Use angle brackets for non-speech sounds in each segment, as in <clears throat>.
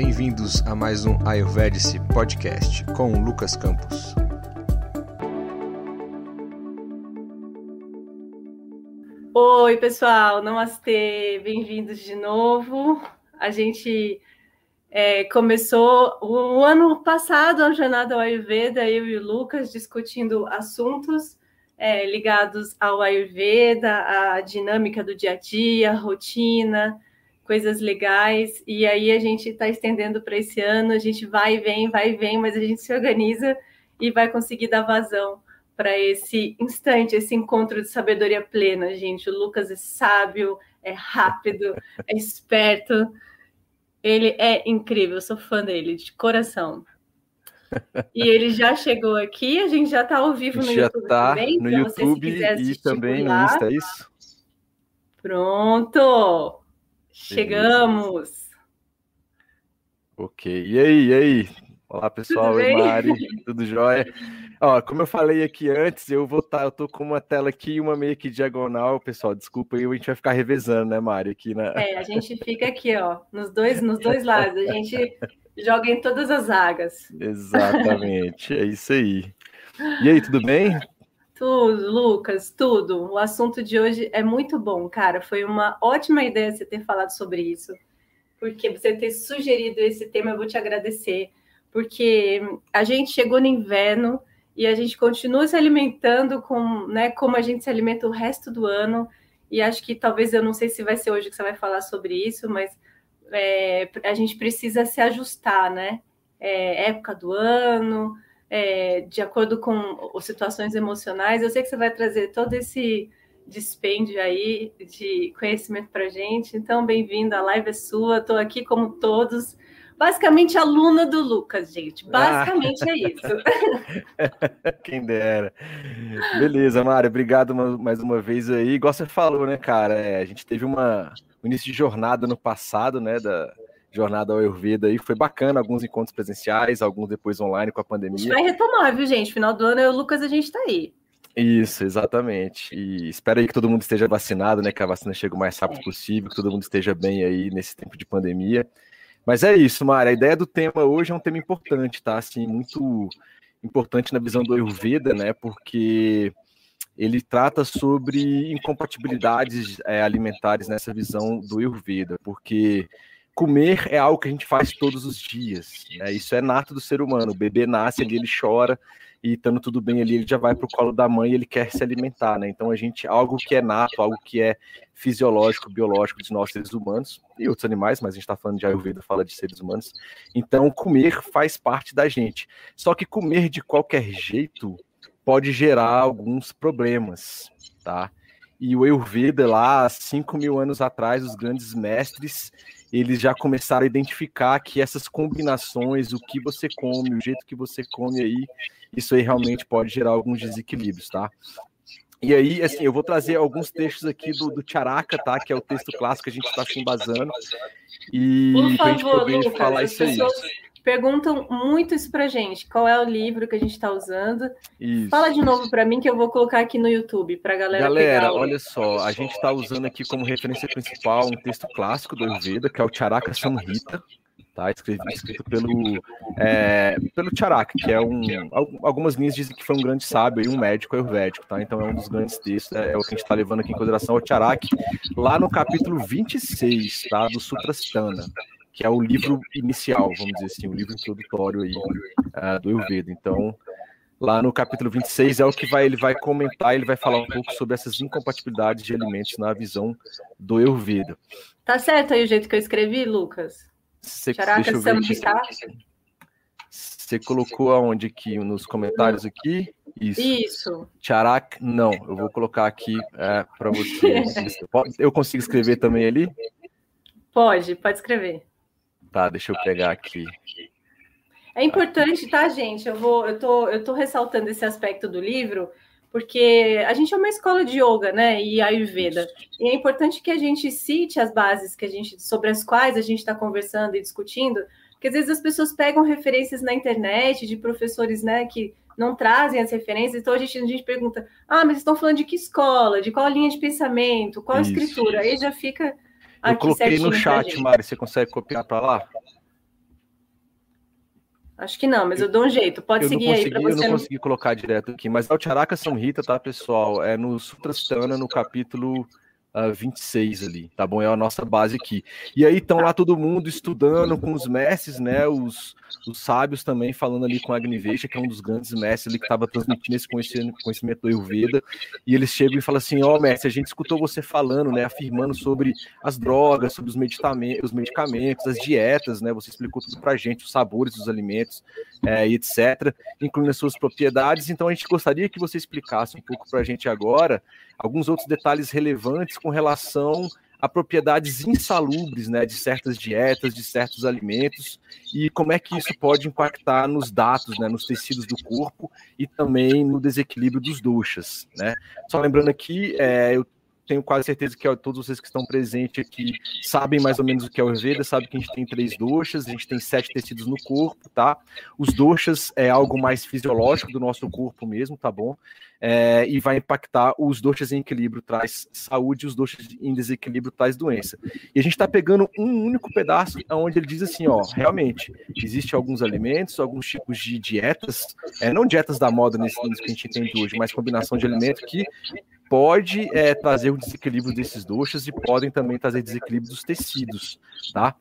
Bem-vindos a mais um Ayurvedic Podcast com o Lucas Campos. Oi, pessoal, namastê, bem-vindos de novo. A gente é, começou o ano passado a jornada ao Ayurveda, eu e o Lucas discutindo assuntos é, ligados ao Ayurveda, à dinâmica do dia a dia, rotina, coisas legais. E aí a gente está estendendo para esse ano, a gente vai e vem, vai e vem, mas a gente se organiza e vai conseguir dar vazão para esse instante, esse encontro de sabedoria plena, gente. O Lucas é sábio, é rápido, é esperto. Ele é incrível, eu sou fã dele, de coração. E ele já chegou aqui, a gente já está ao vivo no já YouTube tá também. no então YouTube e também no Insta, é isso? Pronto! Chegamos! Ok. E aí, e aí? Olá, pessoal. Tudo Oi? Mari. <laughs> Tudo jóia? Ó, como eu falei aqui antes, eu vou estar, eu tô com uma tela aqui e uma meio que diagonal, pessoal. Desculpa aí, a gente vai ficar revezando, né, Mari, aqui na É, a gente fica aqui, ó, nos dois, nos dois <laughs> lados. A gente joga em todas as vagas. Exatamente. É isso aí. E aí, tudo bem? Tudo, Lucas, tudo. O assunto de hoje é muito bom, cara. Foi uma ótima ideia você ter falado sobre isso, porque você ter sugerido esse tema, eu vou te agradecer, porque a gente chegou no inverno e a gente continua se alimentando com, né, como a gente se alimenta o resto do ano. E acho que talvez eu não sei se vai ser hoje que você vai falar sobre isso, mas é, a gente precisa se ajustar, né? É, época do ano, é, de acordo com as situações emocionais. Eu sei que você vai trazer todo esse dispêndio aí de conhecimento para gente. Então, bem-vindo, a live é sua. Estou aqui como todos, basicamente aluna do Lucas, gente. Basicamente ah. é isso. <laughs> <laughs> Quem dera. Beleza, Mário, obrigado mais uma vez aí. Igual você falou, né, cara? É, a gente teve uma, um início de jornada no passado, né, da jornada ao Ayurveda aí, foi bacana, alguns encontros presenciais, alguns depois online com a pandemia. A gente vai retomar, viu, gente? Final do ano, eu e o Lucas, a gente tá aí. Isso, exatamente. E espero aí que todo mundo esteja vacinado, né? Que a vacina chegue o mais rápido possível, que todo mundo esteja bem aí nesse tempo de pandemia. Mas é isso, Mara. A ideia do tema hoje é um tema importante, tá? Assim, muito importante na visão do Ayurveda, né? Porque ele trata sobre incompatibilidades é, alimentares nessa visão do Ayurveda, porque comer é algo que a gente faz todos os dias. Né? Isso é nato do ser humano. O bebê nasce ali, ele chora e estando tudo bem ali, ele já vai para o colo da mãe e ele quer se alimentar, né? Então a gente, algo que é nato, algo que é fisiológico, biológico dos nossos seres humanos e outros animais, mas a gente está falando de Ayurveda, fala de seres humanos. Então comer faz parte da gente. Só que comer de qualquer jeito pode gerar alguns problemas, tá? E o Ayurveda lá, 5 mil anos atrás, os grandes mestres eles já começaram a identificar que essas combinações, o que você come, o jeito que você come aí, isso aí realmente pode gerar alguns desequilíbrios, tá? E aí, assim, eu vou trazer alguns textos aqui do, do Charaka, tá? Que é o texto clássico que a gente está se embasando. E Por pra gente favor, poder Lucas, falar isso aí. pessoas perguntam muito isso pra gente. Qual é o livro que a gente está usando? Isso. Fala de novo para mim que eu vou colocar aqui no YouTube para galera. Galera, o- olha só, a gente está usando aqui como referência principal um texto clássico do Ayurveda, que é o Charaka Samhita, tá? Escrito, escrito pelo, é, pelo Charaka, que é um. al- Algumas linhas dizem que foi um grande sábio e um médico ayurvédico, tá? Então é um dos grandes textos, é, é o que a gente está levando aqui em consideração ao Charaka, lá no capítulo 26, tá? Do Sutrasthana. Que é o livro inicial, vamos dizer assim, o livro introdutório aí ah, do Ayurveda. Então, Lá no capítulo 26 é o que vai, ele vai comentar, ele vai falar um pouco sobre essas incompatibilidades de alimentos na visão do Ayurveda. Tá certo aí o jeito que eu escrevi, Lucas? Você, Charaka deixa eu ver aqui. Você colocou aonde aqui nos comentários aqui? Isso. Isso. Charak, não. Eu vou colocar aqui é, para você. <laughs> Eu consigo escrever também ali? Pode, pode escrever. Tá, deixa eu pegar aqui. É importante, tá, gente? Eu vou, eu tô, eu tô ressaltando esse aspecto do livro, porque a gente é uma escola de yoga, né? E Ayurveda. E é importante que a gente cite as bases que a gente, sobre as quais a gente está conversando e discutindo, porque às vezes as pessoas pegam referências na internet de professores, né, que não trazem as referências, então a gente, a gente pergunta: ah, mas estão falando de que escola, de qual linha de pensamento, qual Isso. escritura? Aí já fica eu coloquei no chat, Mari. Você consegue copiar para lá? Acho que não, mas eu dou um jeito. Pode eu seguir consegui, aí para você. Eu não consegui colocar direto aqui, mas Altiaraka São Rita, tá, pessoal? É no Sutrastana, no capítulo uh, 26 ali, tá bom? É a nossa base aqui. E aí estão lá todo mundo estudando com os mestres, né? Os, os sábios também falando ali com a Agnivesh, que é um dos grandes mestres ali que estava transmitindo esse conhecimento do Ayurveda. E eles chegam e falam assim: Ó, oh, mestre, a gente escutou você falando, né? Afirmando sobre as drogas, sobre os medicamentos, os medicamentos, as dietas, né? Você explicou tudo pra gente, os sabores dos alimentos é, etc., incluindo as suas propriedades. Então a gente gostaria que você explicasse um pouco pra gente agora alguns outros detalhes relevantes com relação a propriedades insalubres né, de certas dietas, de certos alimentos, e como é que isso pode impactar nos dados, né, nos tecidos do corpo e também no desequilíbrio dos duchas. Né? Só lembrando aqui, é, eu tenho quase certeza que todos vocês que estão presentes aqui sabem mais ou menos o que é o Ayurveda, sabem que a gente tem três doxas, a gente tem sete tecidos no corpo, tá? Os doxas é algo mais fisiológico do nosso corpo mesmo, tá bom? É, e vai impactar os doxas em equilíbrio traz saúde, os doxas em desequilíbrio traz doença. E a gente está pegando um único pedaço onde ele diz assim, ó, realmente, existem alguns alimentos, alguns tipos de dietas, é, não dietas da moda nesse que a gente entende hoje, mas combinação de alimentos que pode é, trazer o desequilíbrio desses doxas e podem também trazer desequilíbrio dos tecidos, tá?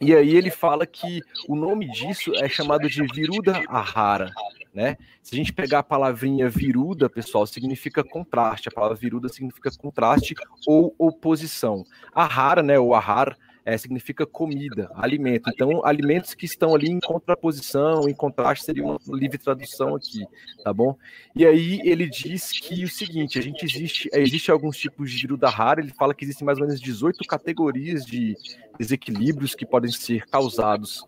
E aí ele fala que o nome disso é chamado de viruda ahara, né? Se a gente pegar a palavrinha viruda, pessoal, significa contraste. A palavra viruda significa contraste ou oposição. Ahara, né, o ahar, é, significa comida, alimento. Então, alimentos que estão ali em contraposição, em contraste, seria uma livre tradução aqui, tá bom? E aí ele diz que o seguinte, a gente existe, existe alguns tipos de viruda rara, ele fala que existem mais ou menos 18 categorias de desequilíbrios que podem ser causados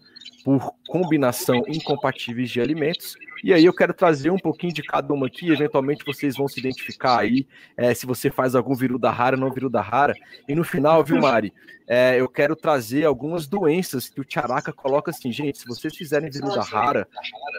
por combinação incompatíveis de alimentos. E aí eu quero trazer um pouquinho de cada uma aqui, eventualmente vocês vão se identificar aí, é, se você faz algum viruda rara, não viruda rara. E no final, viu, Mari, é, eu quero trazer algumas doenças que o Tiaraca coloca assim, gente, se vocês fizerem viruda rara,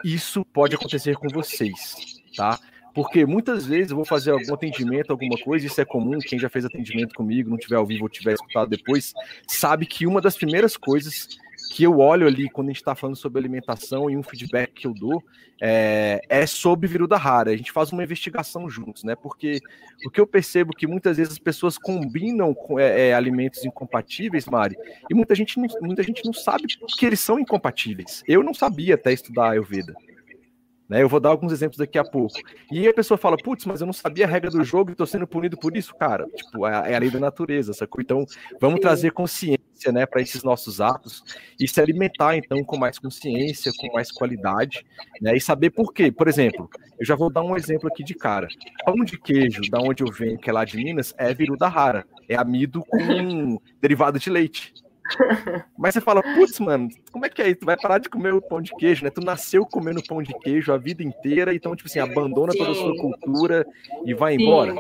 isso pode acontecer com vocês, tá? Porque muitas vezes eu vou fazer algum atendimento, alguma coisa, isso é comum, quem já fez atendimento comigo, não tiver ao vivo ou tiver escutado depois, sabe que uma das primeiras coisas que eu olho ali quando a gente está falando sobre alimentação e um feedback que eu dou é, é sobre viruda rara. A gente faz uma investigação juntos, né? Porque o que eu percebo que muitas vezes as pessoas combinam com, é, é, alimentos incompatíveis, Mari, e muita gente, não, muita gente não sabe que eles são incompatíveis. Eu não sabia até estudar Ayurveda. Né? Eu vou dar alguns exemplos daqui a pouco. E a pessoa fala, putz, mas eu não sabia a regra do jogo e estou sendo punido por isso, cara. Tipo, é, é a lei da natureza, sacou? Então, vamos trazer consciência, né, para esses nossos atos e se alimentar, então, com mais consciência, com mais qualidade, né, e saber por quê. Por exemplo, eu já vou dar um exemplo aqui de cara. Pão de queijo, da onde eu venho, que é lá de Minas, é viruda rara. É amido com <laughs> derivado de leite. Mas você fala, putz, mano, como é que é isso? Tu vai parar de comer o pão de queijo, né? Tu nasceu comendo pão de queijo a vida inteira, então, tipo assim, abandona toda a sua cultura e vai Sim. embora.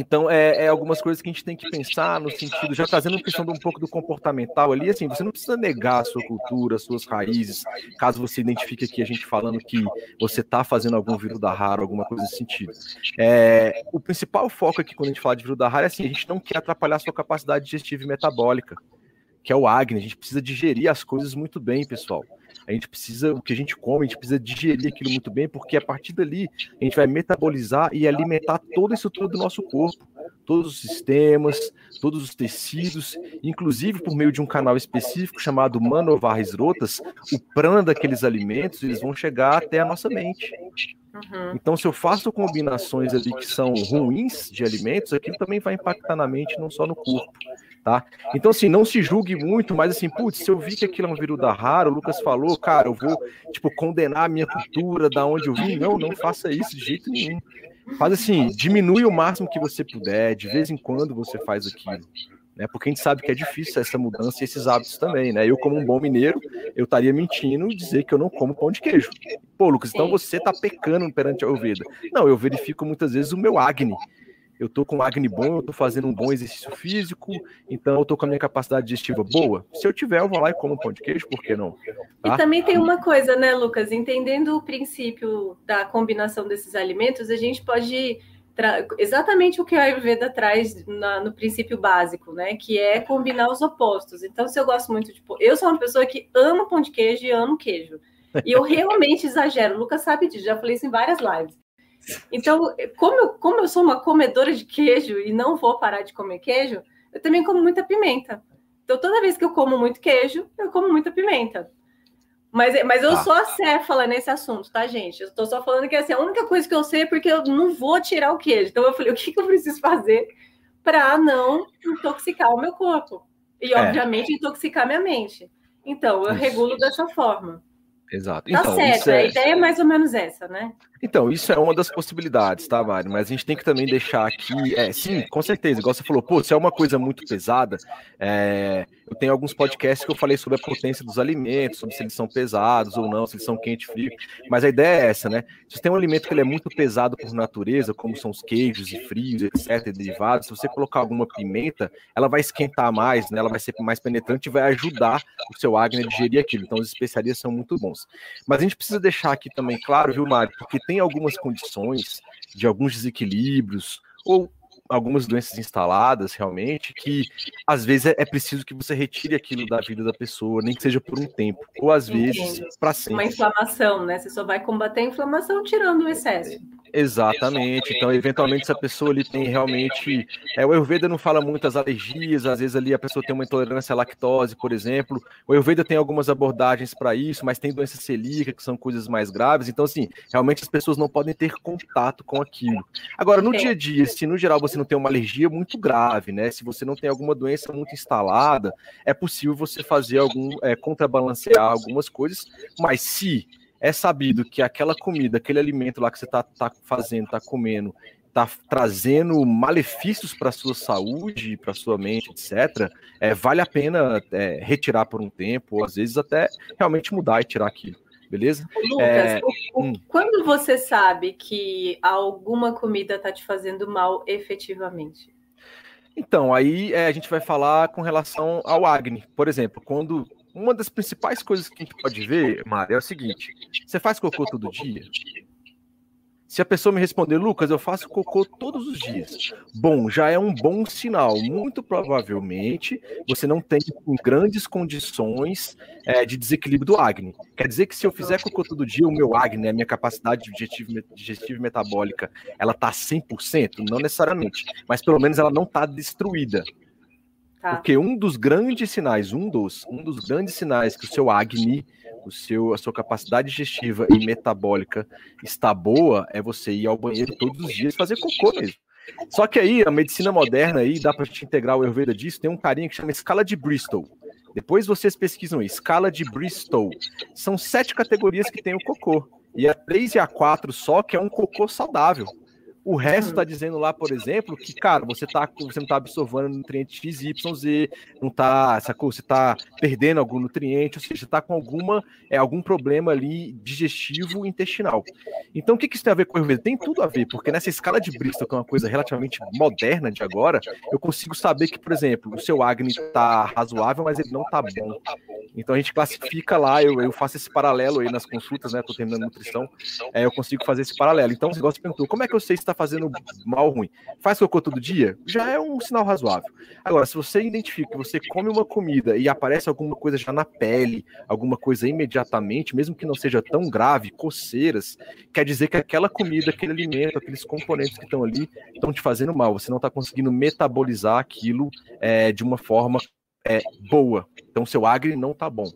Então, é, é, algumas coisas que a gente tem que pensar no sentido, já trazendo questão de um pouco do comportamental ali, assim, você não precisa negar a sua cultura, as suas raízes, caso você identifique aqui a gente falando que você está fazendo algum vírus da rara, alguma coisa nesse sentido. É, o principal foco aqui quando a gente fala de vírus da rara é assim, a gente não quer atrapalhar a sua capacidade digestiva e metabólica que é o Agni. A gente precisa digerir as coisas muito bem, pessoal. A gente precisa, o que a gente come, a gente precisa digerir aquilo muito bem, porque a partir dali a gente vai metabolizar e alimentar toda a estrutura do nosso corpo, todos os sistemas, todos os tecidos, inclusive por meio de um canal específico chamado Manovarres Rotas, o prana daqueles alimentos, eles vão chegar até a nossa mente. Uhum. Então, se eu faço combinações ali que são ruins de alimentos, aquilo também vai impactar na mente, não só no corpo tá? Então, assim, não se julgue muito, mas assim, putz, se eu vi que aquilo é um viruda raro, o Lucas falou, cara, eu vou, tipo, condenar a minha cultura, da onde eu vim. Não, não faça isso de jeito nenhum. Faz assim, diminui o máximo que você puder, de vez em quando você faz aquilo. Né, porque a gente sabe que é difícil essa mudança e esses hábitos também, né? Eu, como um bom mineiro, eu estaria mentindo dizer que eu não como pão de queijo. Pô, Lucas, então você está pecando perante a Ayurveda. Não, eu verifico muitas vezes o meu Agni, eu tô com acne bom, eu tô fazendo um bom exercício físico, então eu tô com a minha capacidade digestiva boa. Se eu tiver, eu vou lá e como um pão de queijo, por que não? Tá? E também tem uma coisa, né, Lucas? Entendendo o princípio da combinação desses alimentos, a gente pode exatamente o que a Ayurveda traz na, no princípio básico, né? Que é combinar os opostos. Então, se eu gosto muito de. Eu sou uma pessoa que ama pão de queijo e amo queijo. E eu realmente exagero. O Lucas sabe disso, já falei isso em várias lives. Então, como eu, como eu sou uma comedora de queijo e não vou parar de comer queijo, eu também como muita pimenta. Então, toda vez que eu como muito queijo, eu como muita pimenta. Mas, mas eu tá. sou acéfala nesse assunto, tá, gente? Eu tô só falando que assim, a única coisa que eu sei é porque eu não vou tirar o queijo. Então eu falei, o que, que eu preciso fazer para não intoxicar o meu corpo? E, é. obviamente, intoxicar minha mente. Então, eu Isso. regulo dessa forma. Exato. Tá então, certo, é... a ideia é mais ou menos essa, né? Então, isso é uma das possibilidades, tá, Mari? Mas a gente tem que também deixar aqui. É, sim, com certeza, igual você falou, pô, se é uma coisa muito pesada, é, eu tenho alguns podcasts que eu falei sobre a potência dos alimentos, sobre se eles são pesados ou não, se eles são quente frio. Mas a ideia é essa, né? Se você tem um alimento que ele é muito pesado por natureza, como são os queijos e frios, etc., e derivados, se você colocar alguma pimenta, ela vai esquentar mais, né? Ela vai ser mais penetrante e vai ajudar o seu acne a digerir aquilo. Então, as especiarias são muito bons. Mas a gente precisa deixar aqui também claro, viu, Mari? Porque tem algumas condições de alguns desequilíbrios ou algumas doenças instaladas realmente que às vezes é, é, preciso que você retire aquilo da vida da pessoa, nem que seja por um tempo, ou às vezes para sempre. Uma inflamação, né? Você só vai combater a inflamação tirando o excesso. Exatamente. Então, eventualmente, se a pessoa ali tem realmente. É, o Ayurveda não fala muitas alergias, às vezes ali a pessoa tem uma intolerância à lactose, por exemplo. O Ayurveda tem algumas abordagens para isso, mas tem doença celíaca, que são coisas mais graves. Então, assim, realmente as pessoas não podem ter contato com aquilo. Agora, no dia a dia, se no geral você não tem uma alergia muito grave, né? Se você não tem alguma doença muito instalada, é possível você fazer algum. É, contrabalancear algumas coisas, mas se é sabido que aquela comida, aquele alimento lá que você está tá fazendo, está comendo, está trazendo malefícios para a sua saúde, para a sua mente, etc., é, vale a pena é, retirar por um tempo, ou às vezes até realmente mudar e tirar aquilo. Beleza? Lucas, é, o, o, hum. quando você sabe que alguma comida está te fazendo mal efetivamente? Então, aí é, a gente vai falar com relação ao acne. Por exemplo, quando uma das principais coisas que a gente pode ver, Mário, é o seguinte: você faz cocô todo dia? Se a pessoa me responder, Lucas, eu faço cocô todos os dias. Bom, já é um bom sinal. Muito provavelmente você não tem grandes condições é, de desequilíbrio do acne. Quer dizer que se eu fizer cocô todo dia, o meu acne, a minha capacidade digestiva, digestiva e metabólica, ela tá 100%? Não necessariamente. Mas pelo menos ela não tá destruída. Tá. Porque um dos grandes sinais, um dos, um dos grandes sinais que o seu acne, o seu, a sua capacidade digestiva e metabólica está boa é você ir ao banheiro todos os dias fazer cocô mesmo. Só que aí, a medicina moderna aí, dá pra gente integrar o Ayurveda disso, tem um carinha que chama escala de Bristol. Depois vocês pesquisam aí, escala de Bristol. São sete categorias que tem o cocô. E a três e a quatro só que é um cocô saudável. O resto está dizendo lá, por exemplo, que, cara, você, tá, você não está absorvendo nutriente X, Y, Z, não tá, sacou? Você está perdendo algum nutriente, ou seja, está com alguma, é, algum problema ali digestivo intestinal. Então, o que, que isso tem a ver com o Ayurveda? Tem tudo a ver, porque nessa escala de Bristol, que é uma coisa relativamente moderna de agora, eu consigo saber que, por exemplo, o seu Agni está razoável, mas ele não está bom. Então, a gente classifica lá, eu, eu faço esse paralelo aí nas consultas, né? Estou terminando nutrição, é, eu consigo fazer esse paralelo. Então, gosta de perguntar, como é que eu sei se está fazendo mal ruim. Faz cocô todo dia, já é um sinal razoável. Agora, se você identifica que você come uma comida e aparece alguma coisa já na pele, alguma coisa imediatamente, mesmo que não seja tão grave, coceiras, quer dizer que aquela comida, aquele alimento, aqueles componentes que estão ali estão te fazendo mal. Você não está conseguindo metabolizar aquilo é, de uma forma é, boa. Então, seu agri não está bom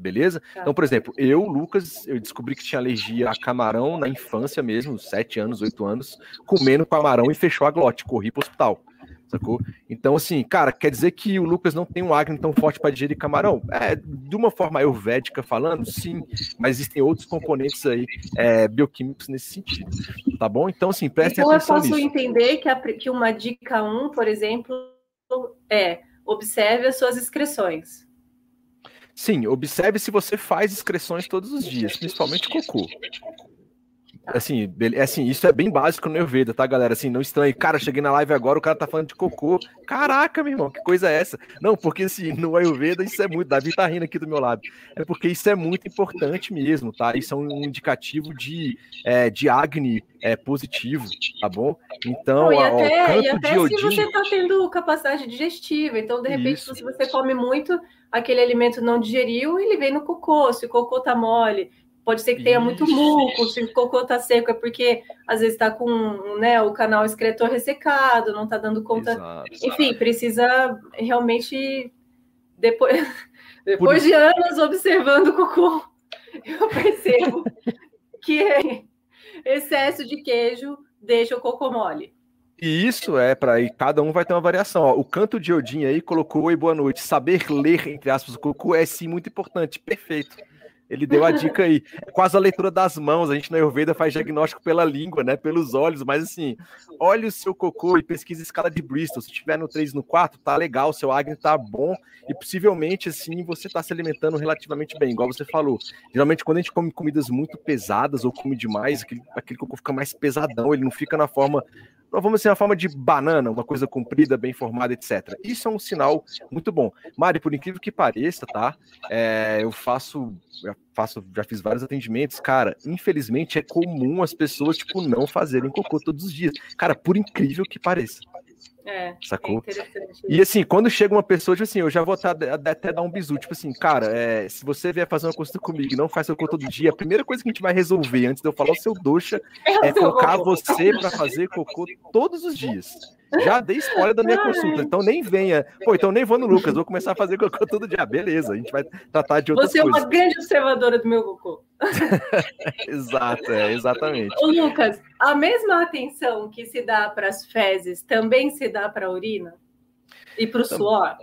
beleza? Tá. Então, por exemplo, eu, Lucas, eu descobri que tinha alergia a camarão na infância mesmo, sete anos, oito anos, comendo camarão e fechou a glote, corri pro hospital, sacou? Então, assim, cara, quer dizer que o Lucas não tem um acne tão forte para digerir camarão? É, de uma forma ayurvédica falando, sim, mas existem outros componentes aí é, bioquímicos nesse sentido, tá bom? Então, assim, prestem então, atenção nisso. Eu posso nisso. entender que, a, que uma dica 1, um, por exemplo, é observe as suas excreções. Sim, observe se você faz excreções todos os dias, principalmente cocô. Assim, assim, isso é bem básico no Ayurveda, tá, galera? Assim, não estranhe. Cara, cheguei na live agora, o cara tá falando de cocô. Caraca, meu irmão, que coisa é essa? Não, porque assim, no Ayurveda isso é muito. Davi tá rindo aqui do meu lado. É porque isso é muito importante mesmo, tá? Isso é um indicativo de, é, de Agni é, positivo, tá bom? Então, não, e até, ó, e até se você tá tendo capacidade digestiva. Então, de repente, isso. se você come muito, aquele alimento não digeriu, ele vem no cocô. Se o cocô tá mole Pode ser que tenha muito muco, se o cocô tá seco é porque às vezes está com né, o canal excretor ressecado, não está dando conta. Exato. Enfim, precisa realmente depois, <laughs> depois de anos observando o cocô, <laughs> eu percebo que excesso de queijo deixa o cocô mole. E isso é para aí, cada um vai ter uma variação. Ó, o canto de Odin aí colocou Oi, boa noite. Saber ler, entre aspas, o cocô é sim muito importante. Perfeito. Ele deu a dica aí. É quase a leitura das mãos. A gente na Ayurveda faz diagnóstico pela língua, né? Pelos olhos, mas assim, olhe o seu cocô e pesquise a escala de Bristol. Se tiver no 3 no 4, tá legal, seu Agni tá bom e possivelmente assim você tá se alimentando relativamente bem, igual você falou. Geralmente quando a gente come comidas muito pesadas ou come demais, aquele, aquele cocô fica mais pesadão, ele não fica na forma vamos dizer, uma forma de banana, uma coisa comprida, bem formada, etc. Isso é um sinal muito bom. Mari, por incrível que pareça, tá? É, eu faço, já faço, já fiz vários atendimentos, cara. Infelizmente é comum as pessoas tipo não fazerem cocô todos os dias. Cara, por incrível que pareça. É, Sacou? É e assim, quando chega uma pessoa, tipo assim, eu já vou até, dar um bisu, tipo assim, cara, é, se você vier fazer uma consulta comigo e não faz seu cocô todo dia, a primeira coisa que a gente vai resolver antes de eu falar o seu doxa <laughs> é, é colocar você para fazer cocô todos os dias. Já dei spoiler da minha consulta, então nem venha. Pô, então nem vou no Lucas, vou começar a fazer cocô todo dia. Beleza, a gente vai tratar de outras Você coisas. Você é uma grande observadora do meu cocô. <laughs> Exato, é, exatamente. Ô, Lucas, a mesma atenção que se dá para as fezes também se dá para a urina? E para o suor?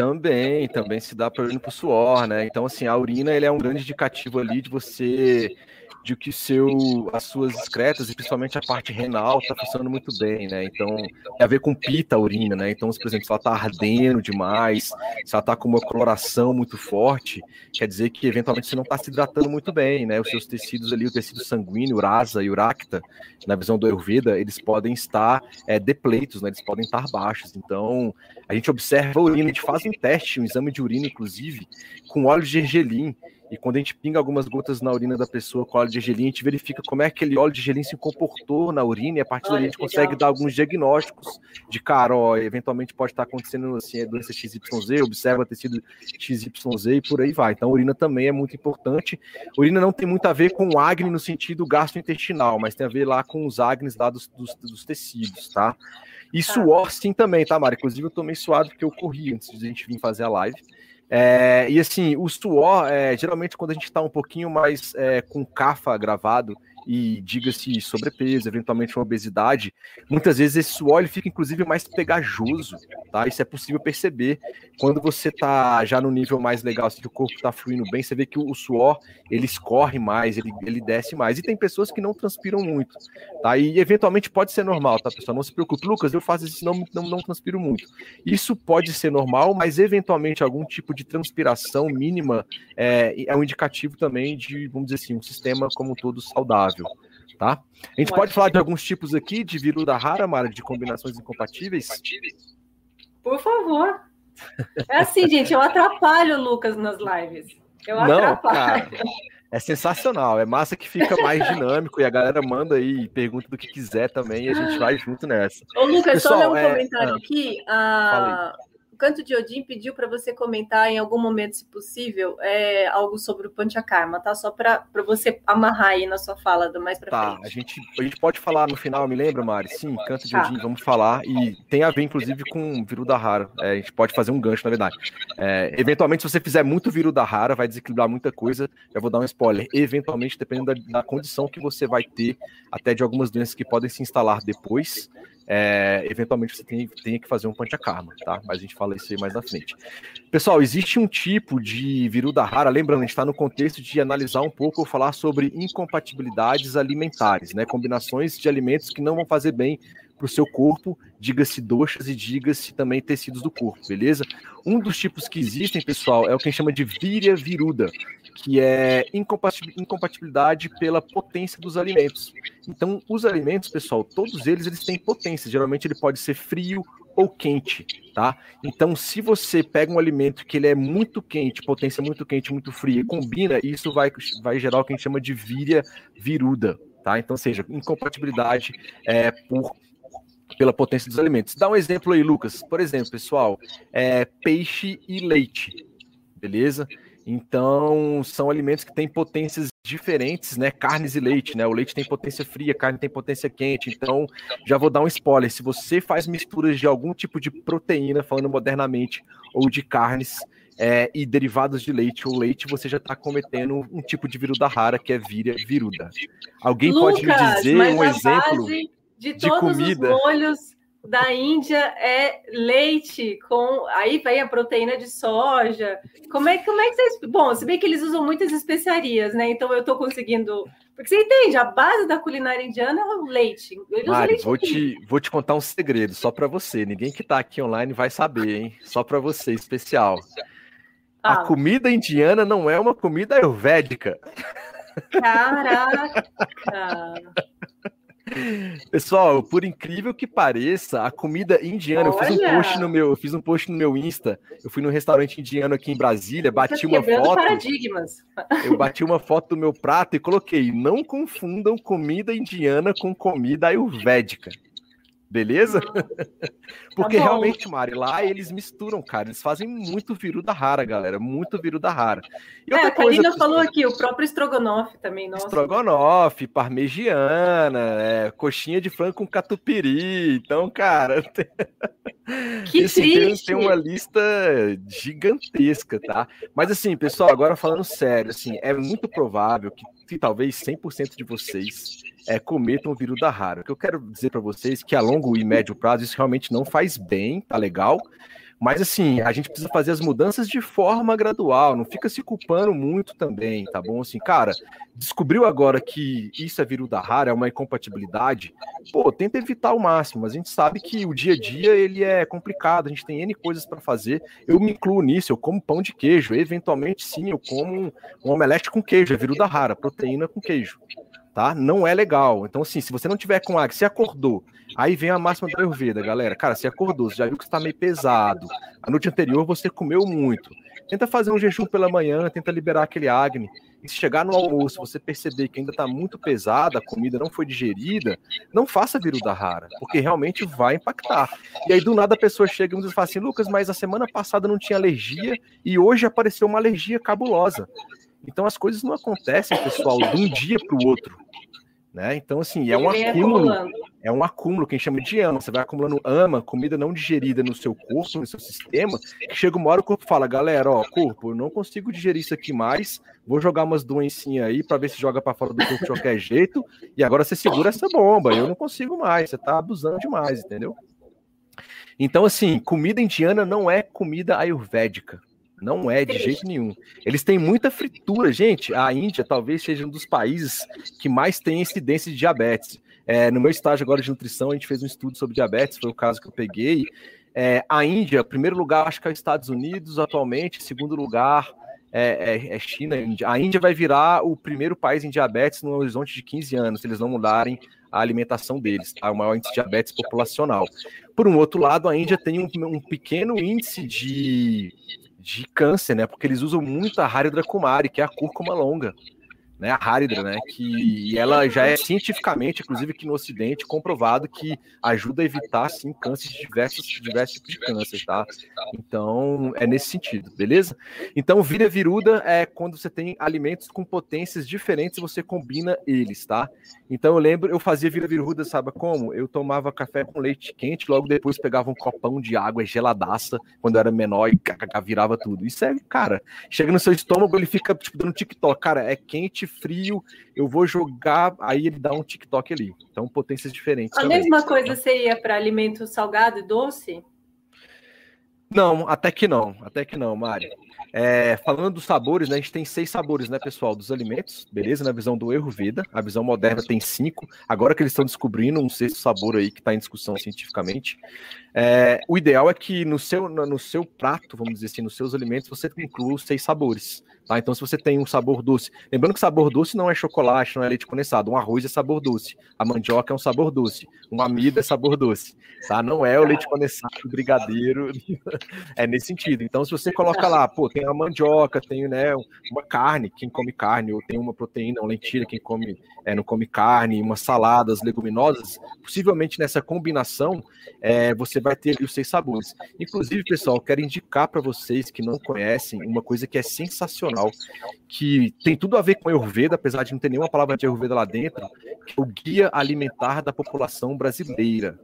Também, também se dá para o suor, né? Então, assim, a urina ele é um grande indicativo ali de você de que seu, as suas excretas, e principalmente a parte renal, está funcionando muito bem, né? Então, tem a ver com pita, a urina, né? Então, por exemplo, se ela está ardendo demais, se ela está com uma coloração muito forte, quer dizer que eventualmente você não está se hidratando muito bem, né? Os seus tecidos ali, o tecido sanguíneo, urasa e uracta, na visão do Ayurveda, eles podem estar é, depleitos, né? Eles podem estar baixos. Então, a gente observa a urina, a gente faz teste, um exame de urina, inclusive, com óleo de gergelim, e quando a gente pinga algumas gotas na urina da pessoa com óleo de gergelim, a gente verifica como é que aquele óleo de gergelim se comportou na urina e a partir daí a gente consegue dar alguns diagnósticos de cara, ó, eventualmente pode estar acontecendo assim, é doença XYZ, observa tecido XYZ e por aí vai. Então a urina também é muito importante. A urina não tem muito a ver com o acne no sentido gastrointestinal, mas tem a ver lá com os acnes lá dos, dos, dos tecidos, tá? E tá. suor sim também, tá, Mari? Inclusive eu tô meio suado porque eu corri antes de a gente vir fazer a live. É, e assim, o suor, é, geralmente quando a gente está um pouquinho mais é, com cafa gravado, e diga-se sobrepeso, eventualmente uma obesidade, muitas vezes esse suor ele fica inclusive mais pegajoso, tá? Isso é possível perceber quando você está já no nível mais legal, assim, que o corpo está fluindo bem, você vê que o, suor ele escorre mais, ele, ele desce mais. E tem pessoas que não transpiram muito, tá? E eventualmente pode ser normal, tá, pessoal? Não se preocupe, Lucas, eu faço isso, não, não, não transpiro muito. Isso pode ser normal, mas eventualmente algum tipo de transpiração mínima é, é um indicativo também de, vamos dizer assim, um sistema como um todo saudável saudável, tá? A gente pode falar de alguns tipos aqui de viruda rara, Mara, de combinações incompatíveis? Por favor. É assim, gente, eu atrapalho o Lucas nas lives. Eu Não, atrapalho. Cara, é sensacional, é massa que fica mais dinâmico e a galera manda aí pergunta do que quiser também e a gente vai junto nessa. Ô, Lucas, Pessoal, só ler um é... comentário ah, aqui. A... Canto de Odin pediu para você comentar em algum momento, se possível, é, algo sobre o Panchakarma, tá? Só para você amarrar aí na sua fala do mais para tá, frente. A gente, a gente pode falar no final, me lembra, Mari? Sim, Canto de tá. Odin, vamos falar. E tem a ver, inclusive, com Viru da Rara. É, a gente pode fazer um gancho, na verdade. É, eventualmente, se você fizer muito Viru da Rara, vai desequilibrar muita coisa. Já vou dar um spoiler. Eventualmente, dependendo da, da condição que você vai ter, até de algumas doenças que podem se instalar depois, é, eventualmente você tem, tem, que fazer um panchakarma, tá? Mas a gente fala isso aí mais na frente. Pessoal, existe um tipo de viruda rara, lembrando, a gente está no contexto de analisar um pouco ou falar sobre incompatibilidades alimentares, né? Combinações de alimentos que não vão fazer bem para o seu corpo, diga-se doxas e diga-se também tecidos do corpo, beleza? Um dos tipos que existem, pessoal, é o que a gente chama de víria viruda, que é incompatibilidade pela potência dos alimentos. Então, os alimentos, pessoal, todos eles eles têm potência. Geralmente ele pode ser frio ou quente, tá? Então, se você pega um alimento que ele é muito quente, potência muito quente, muito fria, e combina, isso vai, vai gerar o que a gente chama de víria viruda, tá? Então, seja, incompatibilidade é, por pela potência dos alimentos. Dá um exemplo aí, Lucas. Por exemplo, pessoal, é, peixe e leite, beleza? Então, são alimentos que têm potências diferentes, né? Carnes e leite, né? O leite tem potência fria, a carne tem potência quente. Então, já vou dar um spoiler. Se você faz misturas de algum tipo de proteína, falando modernamente, ou de carnes é, e derivados de leite ou leite, você já está cometendo um tipo de viruda rara, que é vira viruda. Alguém Lucas, pode me dizer um exemplo de, de comida? Os molhos da Índia é leite com aí vem a proteína de soja. Como é, como é que vocês. Bom, se bem que eles usam muitas especiarias, né? Então eu estou conseguindo. Porque você entende, a base da culinária indiana é o leite. Mari, leite vou, te, vou te contar um segredo só para você. Ninguém que está aqui online vai saber, hein? Só para você, especial. Ah. A comida indiana não é uma comida ayurvédica. Caraca! Pessoal, por incrível que pareça, a comida indiana, Olha. eu fiz um post no meu, eu fiz um post no meu Insta. Eu fui num restaurante indiano aqui em Brasília, bati uma foto. paradigmas. <laughs> Eu bati uma foto do meu prato e coloquei: "Não confundam comida indiana com comida ayurvédica". Beleza? <laughs> Porque tá realmente, Mari, lá eles misturam, cara. Eles fazem muito viru da rara, galera. Muito viru da rara. E é, a Karina falou aqui, o próprio estrogonofe também, nossa. Estrogonofe, parmegiana, é, coxinha de frango com catupiry. Então, cara... <laughs> Que Esse triste! Tem uma lista gigantesca, tá? Mas assim, pessoal, agora falando sério, assim, é muito provável que, que talvez 100% de vocês é, cometam o vírus da rara. O que eu quero dizer para vocês que a longo e médio prazo isso realmente não faz bem, tá legal? Mas assim, a gente precisa fazer as mudanças de forma gradual, não fica se culpando muito também, tá bom? Assim, cara, descobriu agora que isso é vírus da rara, é uma incompatibilidade, pô, tenta evitar ao máximo. A gente sabe que o dia a dia ele é complicado, a gente tem N coisas para fazer. Eu me incluo nisso, eu como pão de queijo, eventualmente sim, eu como um omelete com queijo, é vírus da rara, proteína com queijo tá? Não é legal. Então, assim, se você não tiver com água, se acordou, aí vem a máxima do Ayurveda, galera. Cara, se acordou, você já viu que está meio pesado. A noite anterior você comeu muito. Tenta fazer um jejum pela manhã, tenta liberar aquele acne. E se chegar no almoço, você perceber que ainda está muito pesada, a comida não foi digerida, não faça viruda rara, porque realmente vai impactar. E aí, do nada, a pessoa chega e diz assim, Lucas, mas a semana passada não tinha alergia e hoje apareceu uma alergia cabulosa. Então as coisas não acontecem, pessoal, de um dia para o outro. Né? Então, assim, é um acúmulo. É um acúmulo que a gente chama de ama. Você vai acumulando ama, comida não digerida no seu corpo, no seu sistema, chega uma hora o corpo fala, galera, ó, corpo, eu não consigo digerir isso aqui mais, vou jogar umas doencinhas aí para ver se joga para fora do corpo de qualquer jeito, e agora você segura essa bomba, eu não consigo mais, você tá abusando demais, entendeu? Então, assim, comida indiana não é comida ayurvédica. Não é de jeito nenhum. Eles têm muita fritura, gente. A Índia talvez seja um dos países que mais tem incidência de diabetes. É, no meu estágio agora de nutrição, a gente fez um estudo sobre diabetes, foi o caso que eu peguei. É, a Índia, primeiro lugar, acho que é os Estados Unidos atualmente, segundo lugar é, é, é China. A Índia vai virar o primeiro país em diabetes no horizonte de 15 anos, se eles não mudarem a alimentação deles, tá? o maior índice de diabetes populacional. Por um outro lado, a Índia tem um, um pequeno índice de de câncer, né? Porque eles usam muito a Haridra Kumari, que é a cúrcuma longa né, a Haridra, né, que ela já é cientificamente, inclusive aqui no Ocidente, comprovado que ajuda a evitar, sim, câncer de diversos, diversos tipos de câncer, tá? Então, é nesse sentido, beleza? Então, vira viruda é quando você tem alimentos com potências diferentes e você combina eles, tá? Então, eu lembro, eu fazia vira viruda, sabe como? Eu tomava café com leite quente, logo depois pegava um copão de água geladaça, quando eu era menor, e virava tudo. Isso é, cara, chega no seu estômago, ele fica, tipo, dando TikTok, cara, é quente, frio, eu vou jogar, aí ele dá um TikTok ali. Então, potências diferentes. A também. mesma coisa seria para alimento salgado e doce? Não, até que não, até que não, Mari. É, falando dos sabores, né, a gente tem seis sabores, né, pessoal, dos alimentos, beleza? Na visão do erro Veda, a visão moderna tem cinco. Agora que eles estão descobrindo um sexto sabor aí que está em discussão cientificamente. É, o ideal é que no seu, no seu prato, vamos dizer assim, nos seus alimentos, você inclua os seis sabores. Tá? Então, se você tem um sabor doce, lembrando que sabor doce não é chocolate, não é leite condensado. Um arroz é sabor doce, a mandioca é um sabor doce, um amido é sabor doce, tá? Não é o leite condensado, brigadeiro, <laughs> é nesse sentido. Então, se você coloca lá, pô, tem a mandioca, tem né, uma carne, quem come carne, ou tem uma proteína, uma lentilha, quem come é, não come carne, umas saladas leguminosas, possivelmente nessa combinação é, você vai ter os seis sabores. Inclusive, pessoal, quero indicar para vocês que não conhecem uma coisa que é sensacional, que tem tudo a ver com Ayurveda, apesar de não ter nenhuma palavra de Ayurveda lá dentro, que é o Guia Alimentar da População Brasileira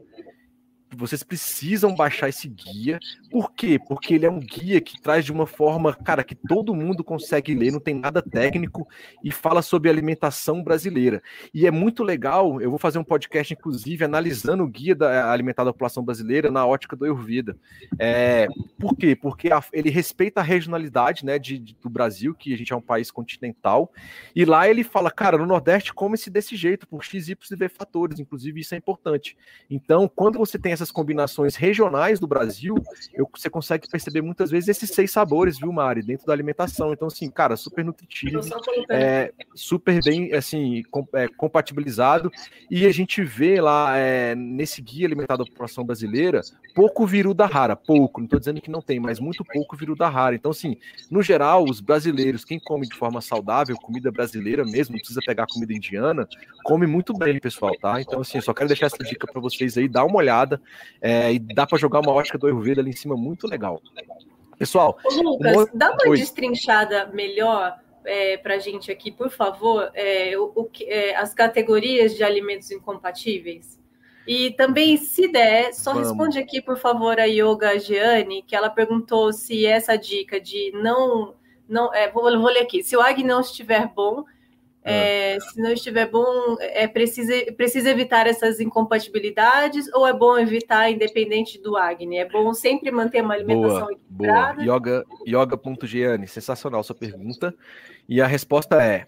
vocês precisam baixar esse guia. Por quê? Porque ele é um guia que traz de uma forma, cara, que todo mundo consegue ler, não tem nada técnico e fala sobre alimentação brasileira. E é muito legal, eu vou fazer um podcast, inclusive, analisando o guia da alimentar da população brasileira na ótica do Ayurveda. É, por quê? Porque a, ele respeita a regionalidade né, de, de, do Brasil, que a gente é um país continental, e lá ele fala, cara, no Nordeste come-se desse jeito, por X, Y e V fatores, inclusive isso é importante. Então, quando você tem essas combinações regionais do Brasil, eu, você consegue perceber muitas vezes esses seis sabores, viu, Mari, dentro da alimentação. Então, assim, cara, super nutritivo, é, super bem, assim, com, é, compatibilizado. E a gente vê lá, é, nesse guia alimentar da população brasileira, pouco viruda rara, pouco, não estou dizendo que não tem, mas muito pouco viruda rara. Então, assim, no geral, os brasileiros, quem come de forma saudável, comida brasileira mesmo, não precisa pegar comida indiana, come muito bem, pessoal, tá? Então, assim, só quero deixar essa dica para vocês aí, dá uma olhada. É, e dá para jogar uma ótica do Ayurveda ali em cima muito legal. Pessoal, Ô, Lucas, uma... dá uma Oi. destrinchada melhor é, para a gente aqui, por favor, é, o, o, é, as categorias de alimentos incompatíveis. E também, se der, só Vamos. responde aqui, por favor, a Yoga Gianni, que ela perguntou se essa dica de não. não é, vou, vou ler aqui. Se o Ag não estiver bom, é. é, se não estiver bom, é precisa, precisa evitar essas incompatibilidades ou é bom evitar independente do Agni? É bom sempre manter uma alimentação boa, equilibrada? Boa. Yoga, yoga.giane, sensacional sua pergunta. E a resposta é: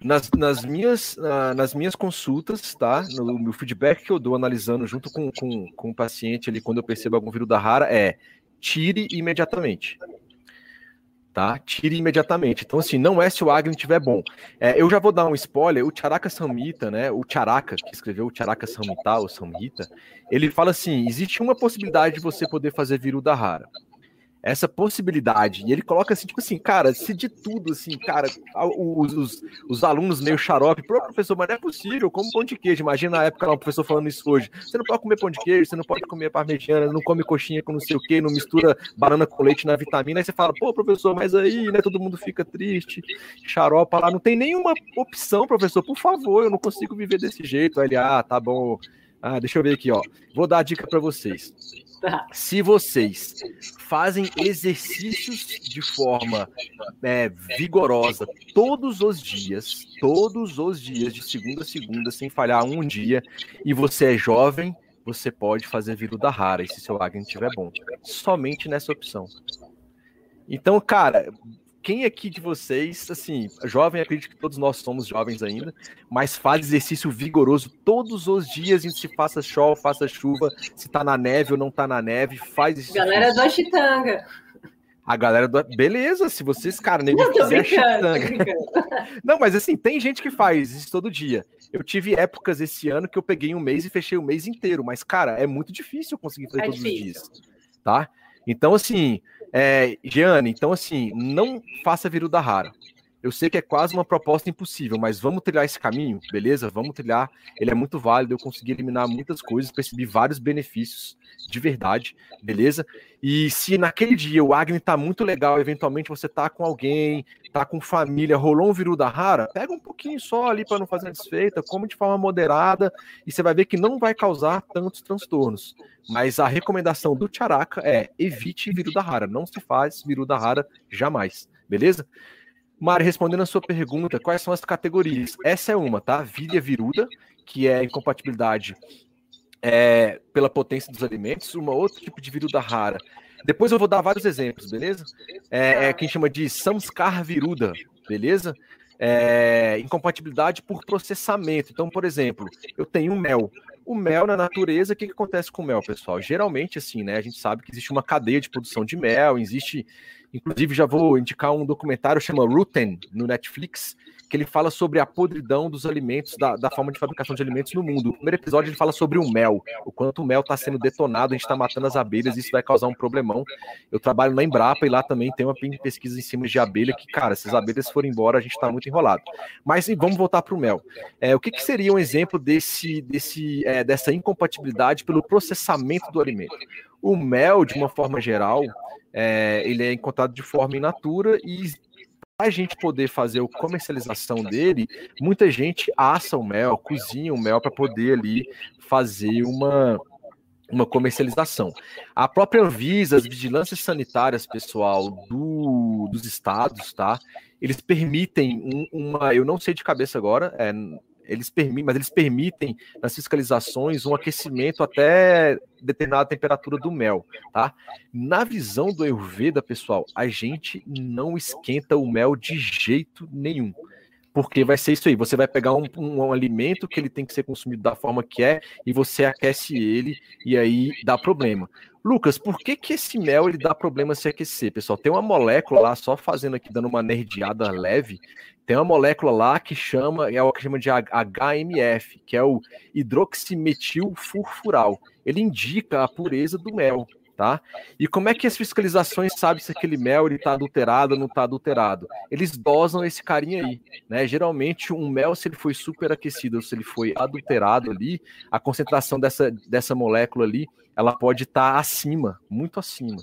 nas, nas, minhas, nas minhas consultas, tá? No meu feedback que eu dou analisando junto com, com, com o paciente ali, quando eu percebo algum vírus da rara, é tire imediatamente tá? Tire imediatamente. Então, assim, não é se o Agni tiver bom. É, eu já vou dar um spoiler, o Charaka Samhita, né? O Charaka, que escreveu o Charaka Samhita, ou Samhita, ele fala assim: existe uma possibilidade de você poder fazer Viruda Rara essa possibilidade. E ele coloca assim, tipo assim, cara, se de tudo, assim, cara, os, os, os alunos meio xarope, pro professor, mas não é possível, como pão de queijo. Imagina a época lá, o professor falando isso hoje. Você não pode comer pão de queijo, você não pode comer parmegiana, não come coxinha com não sei o que, não mistura banana com leite na vitamina. Aí você fala, pô, professor, mas aí, né, todo mundo fica triste, xaropa lá, não tem nenhuma opção, professor, por favor, eu não consigo viver desse jeito. Aí ele, ah, tá bom. Ah, deixa eu ver aqui, ó. Vou dar a dica para vocês. Tá. Se vocês fazem exercícios de forma é, vigorosa todos os dias, todos os dias, de segunda a segunda, sem falhar um dia, e você é jovem, você pode fazer viruda rara, e se seu Agni estiver bom. Somente nessa opção. Então, cara, quem aqui de vocês, assim, jovem, acredito que todos nós somos jovens ainda, mas faz exercício vigoroso todos os dias, se faça sol, faça chuva, se tá na neve ou não tá na neve, faz exercício. Galera do Achitanga. A galera do. Beleza, se vocês, cara, nem fizer chitanga. <laughs> Não, mas assim, tem gente que faz isso todo dia. Eu tive épocas esse ano que eu peguei um mês e fechei o mês inteiro, mas, cara, é muito difícil conseguir fazer é todos difícil. os dias. Tá? Então, assim, é, Jeane, então assim, não faça viruda rara. Eu sei que é quase uma proposta impossível, mas vamos trilhar esse caminho, beleza? Vamos trilhar. Ele é muito válido, eu consegui eliminar muitas coisas, percebi vários benefícios de verdade, beleza? E se naquele dia o Agni tá muito legal, eventualmente você tá com alguém, tá com família, rolou um viruda rara, pega um pouquinho só ali para não fazer desfeita, come de forma moderada e você vai ver que não vai causar tantos transtornos. Mas a recomendação do Charaka é evite viruda rara, não se faz viruda rara jamais, beleza? Mari, respondendo a sua pergunta, quais são as categorias? Essa é uma, tá? Vilha viruda, que é incompatibilidade é, pela potência dos alimentos. Uma outro tipo de viruda rara Depois eu vou dar vários exemplos, beleza? É, é quem chama de Samskar Viruda, beleza? É, incompatibilidade por processamento. Então, por exemplo, eu tenho mel. O mel na natureza, o que, que acontece com o mel, pessoal? Geralmente, assim, né? A gente sabe que existe uma cadeia de produção de mel, existe. Inclusive, já vou indicar um documentário chama Rooten no Netflix, que ele fala sobre a podridão dos alimentos, da, da forma de fabricação de alimentos no mundo. O primeiro episódio ele fala sobre o mel, o quanto o mel está sendo detonado, a gente está matando as abelhas, isso vai causar um problemão. Eu trabalho na Embrapa e lá também tem uma pesquisa em cima de abelha que, cara, se as abelhas forem embora, a gente está muito enrolado. Mas vamos voltar para o mel. É, o que, que, seria um exemplo desse, desse, é, dessa incompatibilidade pelo processamento do alimento? O mel, de uma forma geral, é, ele é encontrado de forma in natura e a gente poder fazer a comercialização dele, muita gente assa o mel, cozinha o mel para poder ali fazer uma, uma comercialização. A própria Anvisa, as vigilâncias sanitárias, pessoal, do, dos estados, tá? Eles permitem um, uma, eu não sei de cabeça agora, é, eles permitem, mas eles permitem nas fiscalizações um aquecimento até determinada temperatura do mel, tá? Na visão do Ayurveda, pessoal, a gente não esquenta o mel de jeito nenhum. Porque vai ser isso aí, você vai pegar um, um, um, alimento que ele tem que ser consumido da forma que é e você aquece ele e aí dá problema. Lucas, por que, que esse mel ele dá problema se aquecer, pessoal? Tem uma molécula lá, só fazendo aqui, dando uma nerdeada leve, tem uma molécula lá que chama, é o que chama de HMF, que é o hidroximetilfurfural. Ele indica a pureza do mel, tá? E como é que as fiscalizações sabem se aquele mel está adulterado ou não está adulterado? Eles dosam esse carinha aí, né? Geralmente um mel, se ele foi superaquecido ou se ele foi adulterado ali, a concentração dessa, dessa molécula ali, ela pode estar tá acima, muito acima.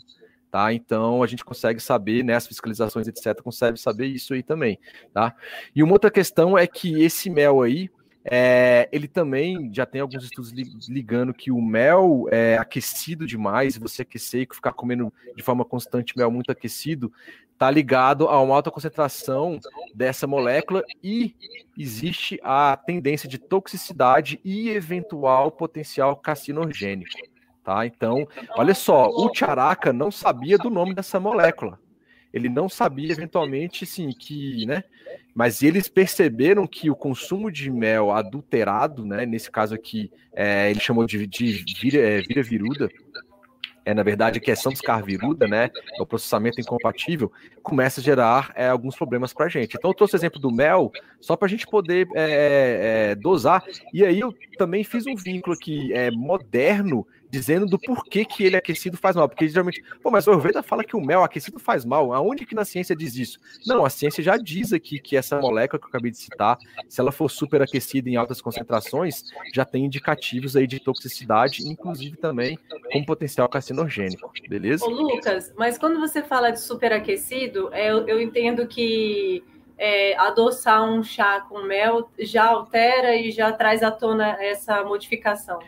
Tá? Então a gente consegue saber, né, as fiscalizações, etc., consegue saber isso aí também, tá? E uma outra questão é que esse mel aí, é, ele também já tem alguns estudos ligando que o mel é aquecido demais, você aquecer e ficar comendo de forma constante mel muito aquecido, está ligado a uma alta concentração dessa molécula e existe a tendência de toxicidade e eventual potencial carcinogênico. Tá? Então, olha só, o Charaka não sabia do nome dessa molécula. Ele não sabia, eventualmente, sim, que, né? Mas eles perceberam que o consumo de mel adulterado, né? Nesse caso aqui, é, ele chamou de, de vira, é, vira viruda, é, na verdade, a questão dos carviruda, né, é o processamento incompatível, começa a gerar é, alguns problemas para a gente. Então, eu trouxe o exemplo do mel, só para a gente poder é, é, dosar. E aí, eu também fiz um vínculo aqui é, moderno dizendo do porquê que ele aquecido faz mal. Porque geralmente, pô, mas o Ayurveda fala que o mel aquecido faz mal. Aonde que na ciência diz isso? Não, a ciência já diz aqui que essa molécula que eu acabei de citar, se ela for superaquecida em altas concentrações, já tem indicativos aí de toxicidade, inclusive também com potencial carcinogênico, beleza? Ô, Lucas, mas quando você fala de superaquecido, é, eu, eu entendo que é, adoçar um chá com mel já altera e já traz à tona essa modificação.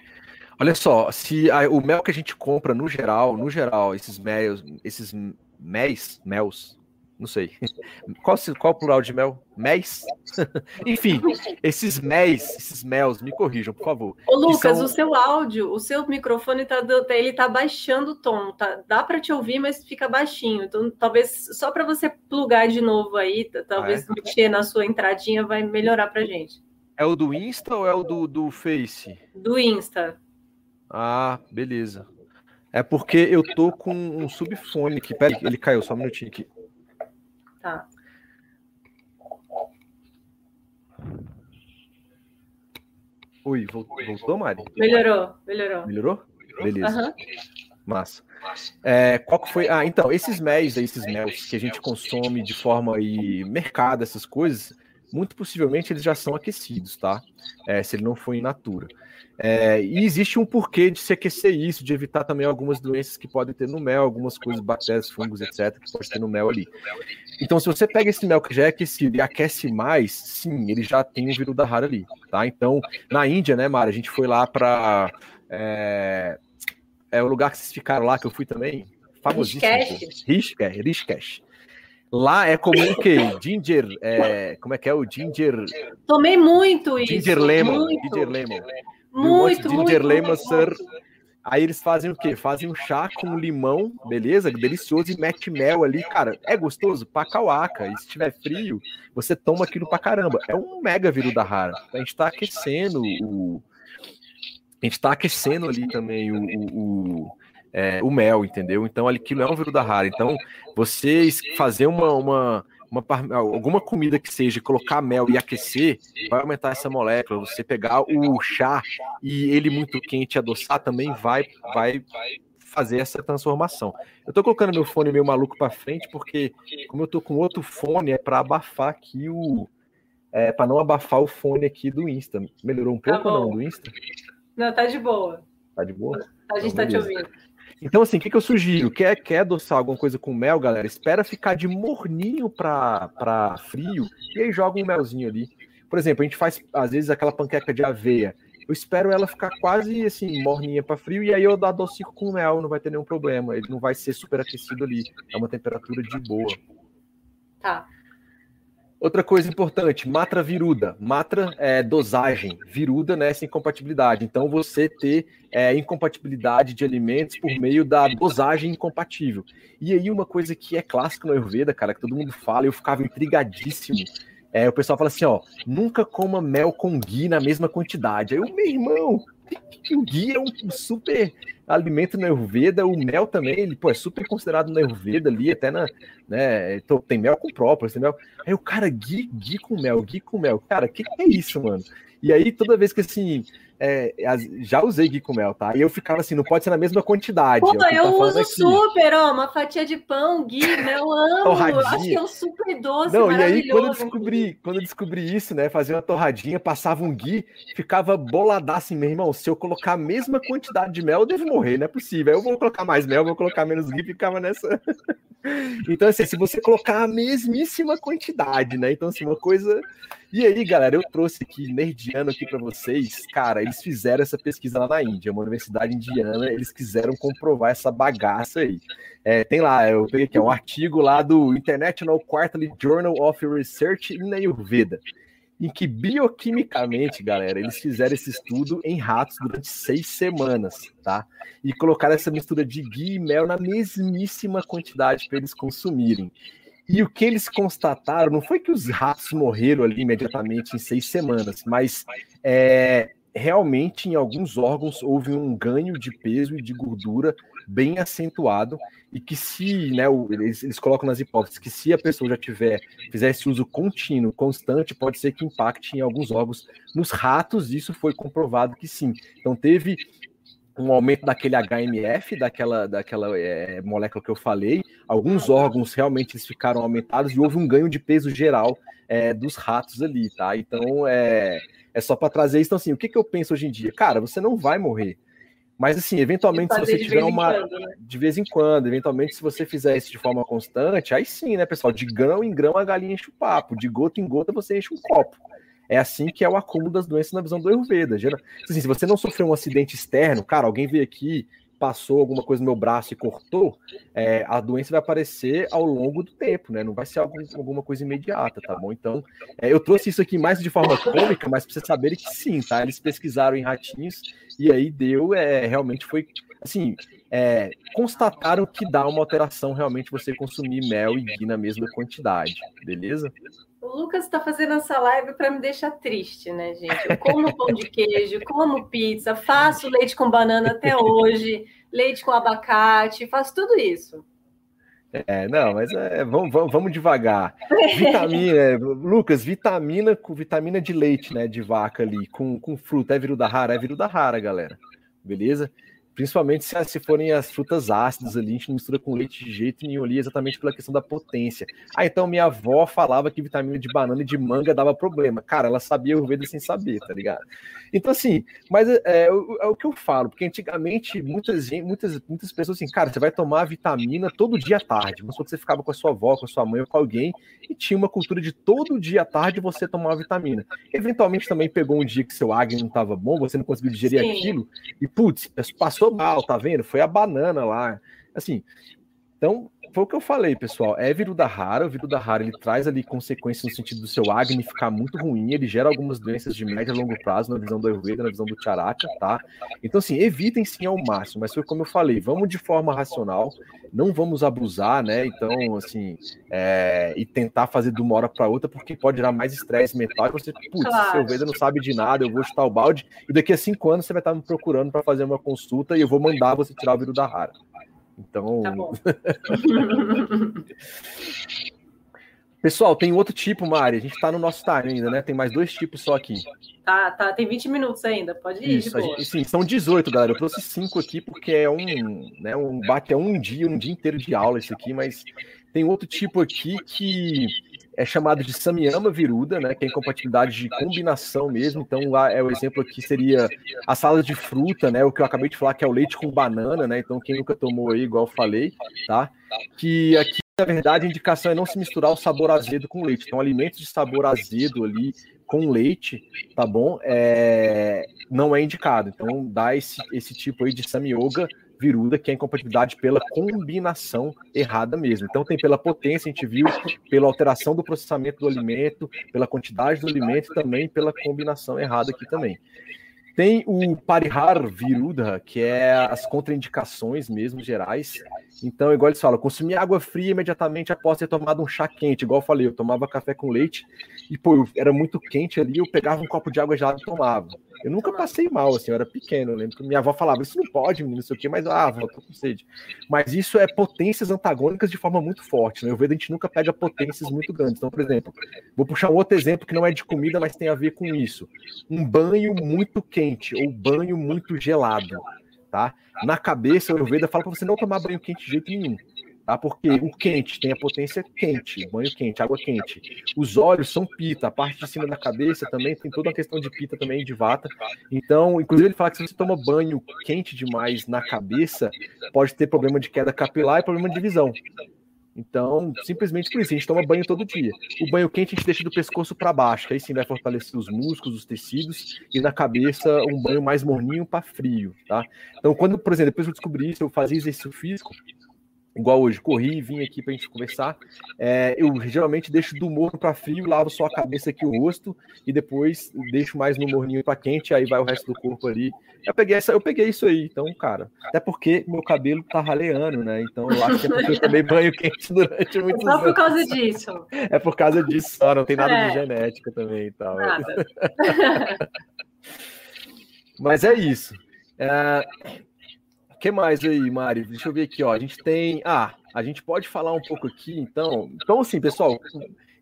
Olha só, se a, o mel que a gente compra no geral, no geral, esses mel, esses méis, mels, não sei. <laughs> Qual, qual o plural de mel? Méis? <laughs> Enfim, esses méis, esses mels, me corrijam, por favor. Ô, Lucas, são... o seu áudio, o seu microfone tá, ele tá baixando o tom, tá? Dá para te ouvir, mas fica baixinho. Então, talvez só para você plugar de novo aí, talvez ah, é? mexer na sua entradinha vai melhorar pra gente. É o do Insta ou é o do, do Face? Do Insta. Ah, beleza. É porque eu tô com um subfone aqui. Pera aí, ele caiu, só um minutinho aqui. Tá. Oi, voltou, Mari? Melhorou, melhorou. Melhorou? Beleza. Uhum. Massa. É, qual que foi? Ah, então, esses méis, esses mels que a gente consome de forma aí, mercado, essas coisas, muito possivelmente eles já são aquecidos, tá? É, se ele não for in natura. É, e existe um porquê de se aquecer isso, de evitar também algumas doenças que podem ter no mel, algumas coisas, bactérias, fungos, etc., que pode ter no mel ali. Então, se você pega esse mel que já é aquecido e aquece mais, sim, ele já tem um vírus da rara ali, tá? Então, na Índia, né, Mara, a gente foi lá para. É, é, o lugar que vocês ficaram lá, que eu fui também, famosíssimo. Rishikesh. Rishikesh. Lá é comum que ginger, é, como é que é o ginger? Tomei muito isso. Ginger lemon, muito. ginger lemon. Muito, ginger muito, lemon, sir. Aí eles fazem o quê? Fazem um chá com limão, beleza? Delicioso, e mete mel ali. Cara, é gostoso? Pacauaca. E se tiver frio, você toma aquilo pra caramba. É um mega viru da rara. A gente tá aquecendo o. A gente tá aquecendo ali também o, o, o, é, o mel, entendeu? Então aquilo é um viru da rara. Então, vocês fazer uma, uma uma, alguma comida que seja colocar mel e aquecer, vai aumentar essa molécula. Você pegar o chá e ele muito quente adoçar também vai, vai fazer essa transformação. Eu tô colocando meu fone meio maluco para frente porque como eu tô com outro fone é para abafar aqui o é para não abafar o fone aqui do Insta. Melhorou um pouco tá ou não do Insta? Não, tá de boa. Tá de boa? A gente então, tá te ouvindo. Então, assim, o que, que eu sugiro? Quer, quer adoçar alguma coisa com mel, galera? Espera ficar de morninho para frio e aí joga um melzinho ali. Por exemplo, a gente faz, às vezes, aquela panqueca de aveia. Eu espero ela ficar quase assim, morninha para frio, e aí eu adocico com mel, não vai ter nenhum problema. Ele não vai ser super aquecido ali. É uma temperatura de boa. Tá. Outra coisa importante, matra viruda. Matra é dosagem, viruda nessa incompatibilidade. Então, você ter é, incompatibilidade de alimentos por meio da dosagem incompatível. E aí, uma coisa que é clássica no Ayurveda, cara, que todo mundo fala, eu ficava intrigadíssimo. É, o pessoal fala assim, ó, nunca coma mel com ghee na mesma quantidade. Aí o meu irmão, o ghee é um super alimento na Ayurveda, o mel também, ele pô, é super considerado na Ayurveda ali, até na, né, então, tem mel com própolis, tem mel. Aí o cara, ghee, ghee com mel, ghee com mel. Cara, o que, que é isso, mano? E aí, toda vez que assim, é, já usei ghee com mel, tá? E eu ficava assim, não pode ser na mesma quantidade. Pô, é eu tá uso super, ó, uma fatia de pão, ghee, mel, <laughs> amo. Torradinha. Acho que é um super doce, Não, e aí quando eu descobri, quando eu descobri isso, né, fazer uma torradinha, passava um ghee, ficava boladaço assim, meu irmão, se eu colocar a mesma quantidade de mel, eu devo morrer, não é possível. Eu vou colocar mais mel, vou colocar menos ghee, ficava nessa... <laughs> então, assim, se você colocar a mesmíssima quantidade, né, então, assim, uma coisa... E aí, galera, eu trouxe aqui, nerdiano aqui para vocês, cara, eles fizeram essa pesquisa lá na Índia, uma universidade indiana, eles quiseram comprovar essa bagaça aí. É, tem lá, eu peguei aqui, um artigo lá do International Quarterly Journal of Research in Ayurveda, em que bioquimicamente, galera, eles fizeram esse estudo em ratos durante seis semanas, tá? E colocaram essa mistura de ghee e mel na mesmíssima quantidade para eles consumirem. E o que eles constataram não foi que os ratos morreram ali imediatamente em seis semanas, mas é, realmente em alguns órgãos houve um ganho de peso e de gordura bem acentuado e que se, né, eles, eles colocam nas hipóteses que se a pessoa já tiver, fizer esse uso contínuo, constante, pode ser que impacte em alguns órgãos. Nos ratos, isso foi comprovado que sim. Então teve um aumento daquele HMF, daquela, daquela é, molécula que eu falei. Alguns órgãos realmente eles ficaram aumentados e houve um ganho de peso geral é, dos ratos ali, tá? Então é, é só para trazer isso. Então, assim, o que, que eu penso hoje em dia? Cara, você não vai morrer. Mas, assim, eventualmente, se você tiver uma. Quando, né? De vez em quando, eventualmente, se você fizer isso de forma constante, aí sim, né, pessoal? De grão em grão a galinha enche o papo, de gota em gota você enche um copo. É assim que é o acúmulo das doenças na visão do Ayurveda. Assim, se você não sofreu um acidente externo, cara, alguém veio aqui, passou alguma coisa no meu braço e cortou, é, a doença vai aparecer ao longo do tempo, né? Não vai ser algum, alguma coisa imediata, tá bom? Então, é, eu trouxe isso aqui mais de forma cômica, mas para vocês saberem que sim, tá? Eles pesquisaram em ratinhos e aí deu, é, realmente foi, assim, é, constataram que dá uma alteração realmente você consumir mel e ghee na mesma quantidade, beleza? O Lucas está fazendo essa live para me deixar triste, né, gente? Eu como pão de queijo, como pizza, faço leite com banana até hoje, leite com abacate, faço tudo isso. É, não, mas é, vamos, vamos, vamos devagar. Vitamina, Lucas, vitamina com vitamina de leite, né, de vaca ali, com, com fruta, é viruda rara, é viruda rara, galera. Beleza? Principalmente se, se forem as frutas ácidas ali, a gente não mistura com leite de jeito nenhum ali, exatamente pela questão da potência. Ah, então minha avó falava que vitamina de banana e de manga dava problema. Cara, ela sabia o Ayurveda sem saber, tá ligado? Então, assim, mas é, é, é, o que eu falo, porque antigamente muitas, muitas, muitas pessoas assim, cara, você vai tomar vitamina todo dia à tarde. Mas quando você ficava com a sua avó, com a sua mãe ou com alguém, e tinha uma cultura de todo dia à tarde você tomar vitamina. Eventualmente também pegou um dia que seu Agni não estava bom, você não conseguiu digerir Sim. aquilo, e putz, passou mal, tá vendo? Foi a banana lá. Assim, então, foi o que eu falei, pessoal. É viruda rara. O rara ele traz ali consequências no sentido do seu acne ficar muito ruim. Ele gera algumas doenças de médio e longo prazo na visão do Ayurveda, na visão do Charaka, tá? Então, assim, evitem sim ao máximo. Mas foi como eu falei, vamos de forma racional, não vamos abusar, né? Então, assim, é, e tentar fazer de uma hora para outra, porque pode gerar mais estresse mental. E você, putz, claro. seu Ayurveda não sabe de nada, eu vou chutar o balde. E daqui a cinco anos você vai estar me procurando para fazer uma consulta e eu vou mandar você tirar o viruda rara. Então. Tá bom. <laughs> Pessoal, tem outro tipo, Mari. A gente tá no nosso time ainda, né? Tem mais dois tipos só aqui. Tá, tá. Tem 20 minutos ainda. Pode ir. Isso, gente, sim, são 18, galera. Eu trouxe cinco aqui porque é um, né, um bate é um dia, um dia inteiro de aula esse aqui, mas tem outro tipo aqui que é chamado de Samyama Viruda, né, que é incompatibilidade de combinação mesmo. Então, lá é o exemplo aqui seria a salada de fruta, né, o que eu acabei de falar que é o leite com banana, né? Então, quem nunca tomou aí, igual eu falei, tá? Que aqui, na verdade, a indicação é não se misturar o sabor azedo com leite. Então, alimentos de sabor azedo ali com leite, tá bom? É, não é indicado. Então, dá esse, esse tipo aí de Samyoga viruda, que é incompatibilidade pela combinação errada mesmo. Então tem pela potência, a gente viu, pela alteração do processamento do alimento, pela quantidade do alimento e também pela combinação errada aqui também. Tem o Parihar Viruda, que é as contraindicações mesmo gerais. Então, igual eles falam, consumir água fria imediatamente após ter tomado um chá quente. Igual eu falei, eu tomava café com leite e, pô, era muito quente ali, eu pegava um copo de água gelada e tomava. Eu nunca passei mal, assim, eu era pequeno. Eu lembro que minha avó falava, isso não pode, menino, não sei o quê, mas, ah, avó, tô com sede. Mas isso é potências antagônicas de forma muito forte, né? Eu vejo a gente nunca pega potências muito grandes. Então, por exemplo, vou puxar um outro exemplo que não é de comida, mas tem a ver com isso. Um banho muito quente ou banho muito gelado, tá? Na cabeça, o Ayurveda fala para você não tomar banho quente de jeito nenhum tá? Porque o quente tem a potência quente, banho quente, água quente. Os olhos são pita, a parte de cima da cabeça também tem toda uma questão de pita também, de vata. Então, inclusive ele fala que se você toma banho quente demais na cabeça, pode ter problema de queda capilar e problema de visão. Então, simplesmente por isso, a gente toma banho todo dia. O banho quente a gente deixa do pescoço para baixo, que aí sim vai fortalecer os músculos, os tecidos, e na cabeça um banho mais morninho para frio, tá? Então, quando, por exemplo, depois eu descobri isso, eu fazia exercício físico, igual hoje, corri e vim aqui para a gente conversar. É, eu geralmente deixo do morno para frio, lavo só a cabeça aqui, o rosto, e depois deixo mais no morninho para quente, aí vai o resto do corpo ali. Eu peguei, essa, eu peguei isso aí, então, cara. Até porque meu cabelo tá raleando, né? Então eu acho que é porque eu tomei banho quente <laughs> durante muitos anos. Só por causa disso. É por causa disso só, não tem nada é. de genética também e tal. Nada. <laughs> Mas é isso. É, que mais aí, Mari? Deixa eu ver aqui, ó. A gente tem. Ah, a gente pode falar um pouco aqui, então. Então, assim, pessoal,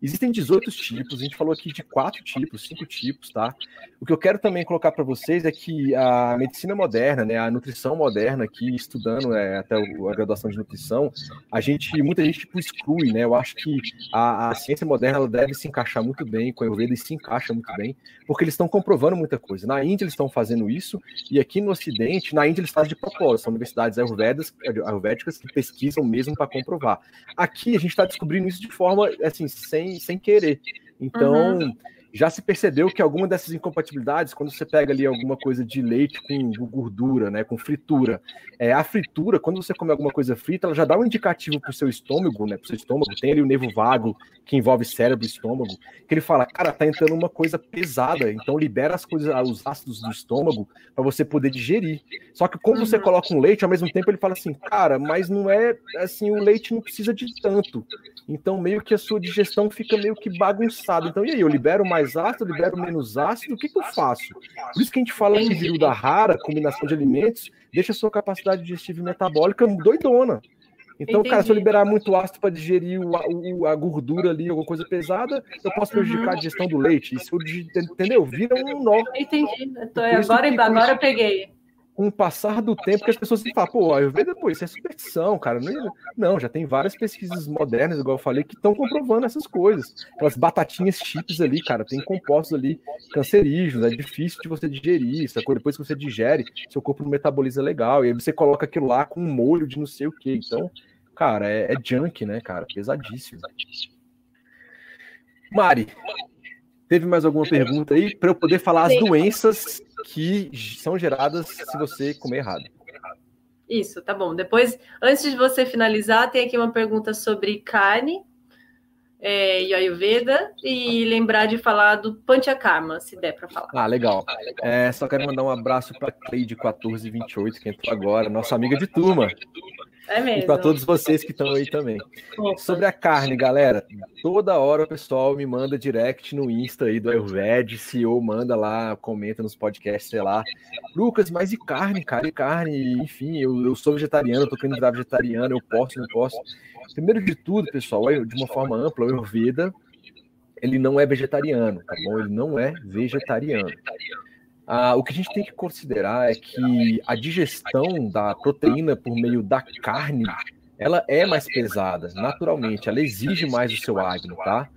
Existem 18 tipos, a gente falou aqui de quatro tipos, cinco tipos, tá? O que eu quero também colocar para vocês é que a medicina moderna, né, a nutrição moderna aqui, estudando é, até a graduação de nutrição, a gente, muita gente tipo, exclui, né? Eu acho que a, a ciência moderna ela deve se encaixar muito bem com a Ayurveda e se encaixa muito bem, porque eles estão comprovando muita coisa. Na Índia eles estão fazendo isso, e aqui no Ocidente, na Índia eles fazem de propósito, são universidades ayurvedas, ayurvédicas que pesquisam mesmo para comprovar. Aqui a gente está descobrindo isso de forma, assim, sem sem, sem querer. Então, uhum já se percebeu que alguma dessas incompatibilidades, quando você pega ali alguma coisa de leite com gordura, né, com fritura, é, a fritura, quando você come alguma coisa frita, ela já dá um indicativo para o seu estômago, né, para o seu estômago, tem ali o nervo vago, que envolve cérebro e estômago, que ele fala, cara, tá entrando uma coisa pesada, então libera as coisas, os ácidos do estômago para você poder digerir. Só que quando você uhum. coloca um leite, ao mesmo tempo ele fala assim, cara, mas não é assim, o leite não precisa de tanto. Então meio que a sua digestão fica meio que bagunçada. Então e aí, eu libero mais ácido, libero menos ácido, o que, que eu faço? Por isso que a gente fala que viruda rara, combinação de alimentos, deixa a sua capacidade digestiva e metabólica doidona. Então, Entendi. cara, se eu liberar muito ácido para digerir o, o, a gordura ali, alguma coisa pesada, eu posso prejudicar uhum. a digestão do leite. Isso, entendeu? Vira um nó. Entendi. Agora, agora eu peguei com o passar do tempo que as pessoas se falam, pô, Ayurveda, pô, isso é superstição, cara. Não, não, já tem várias pesquisas modernas, igual eu falei, que estão comprovando essas coisas. Aquelas batatinhas chips ali, cara, tem compostos ali cancerígenos, é difícil de você digerir, sacou? Depois que você digere, seu corpo não metaboliza legal, e aí você coloca aquilo lá com um molho de não sei o que. Então, cara, é, é junk, né, cara? Pesadíssimo. Mari, teve mais alguma pergunta aí para eu poder falar as doenças que são geradas se você comer errado. Isso, tá bom. Depois, antes de você finalizar, tem aqui uma pergunta sobre carne é, e Ayurveda e lembrar de falar do Panchakarma, se der para falar. Ah, legal. É, só quero mandar um abraço para Cleide 1428, que entrou agora, nossa amiga de turma. É mesmo. E para todos vocês que estão aí também. Sobre a carne, galera, toda hora o pessoal me manda direct no Insta aí do Ayurved, ou manda lá, comenta nos podcasts, sei lá. Lucas, mas e carne, cara? E carne? Enfim, eu, eu sou vegetariano, tô querendo virar vegetariano, eu posso, não posso. Primeiro de tudo, pessoal, de uma forma ampla, o Ayurveda, ele não é vegetariano, tá bom? Ele não é vegetariano. Ah, o que a gente tem que considerar é que a digestão da proteína por meio da carne ela é mais pesada, naturalmente, ela exige mais do seu agno, tá?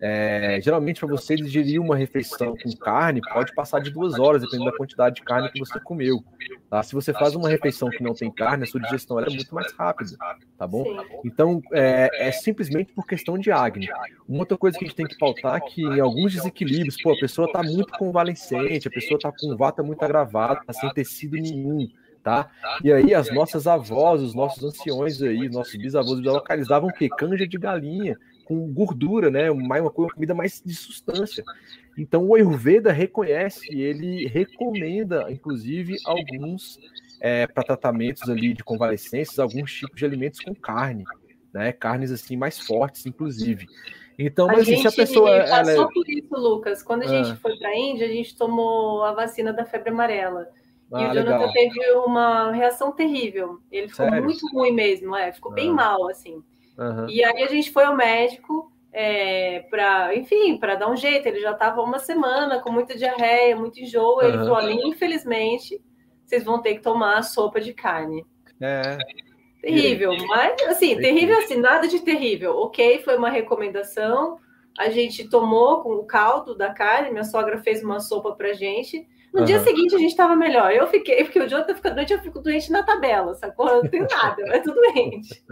É, geralmente, para você digerir uma refeição com carne, pode passar de duas horas, dependendo da quantidade de carne que você comeu. Tá? Se você faz uma refeição que não tem carne, a sua digestão é muito mais rápida, tá bom? Então, é, é, simplesmente por questão de agni. Uma outra coisa que a gente tem que pautar é que em alguns desequilíbrios, pô, a pessoa está muito convalescente, a pessoa está com vata muito agravada, tá sem tecido nenhum, tá? E aí as nossas avós, os nossos anciões aí, nossos bisavós localizavam o quê? Canja de galinha com gordura, né? Uma, uma comida mais de substância. Então o Ayurveda reconhece, ele recomenda, inclusive, alguns é, para tratamentos ali de convalescências, alguns tipos de alimentos com carne, né? Carnes assim mais fortes, inclusive. Então, mas a gente assim, se a pessoa passou ela... É por isso, Lucas. Quando a gente ah. foi para a Índia, a gente tomou a vacina da febre amarela. Ah, e o Jonathan legal. teve uma reação terrível. Ele ficou Sério? muito ruim mesmo, é, ficou ah. bem mal, assim. Uhum. E aí a gente foi ao médico é, para, enfim, para dar um jeito. Ele já estava uma semana com muita diarreia, muito enjoo. Uhum. Ele falou: ali, infelizmente, vocês vão ter que tomar sopa de carne. É. Terrível, mas assim, terrível assim, nada de terrível. Ok, foi uma recomendação. A gente tomou com o caldo da carne, minha sogra fez uma sopa pra gente. No uhum. dia seguinte a gente estava melhor. Eu fiquei, porque o Jonathan fica doente, eu fico doente na tabela, sacou? Eu não tenho nada, mas tudo doente.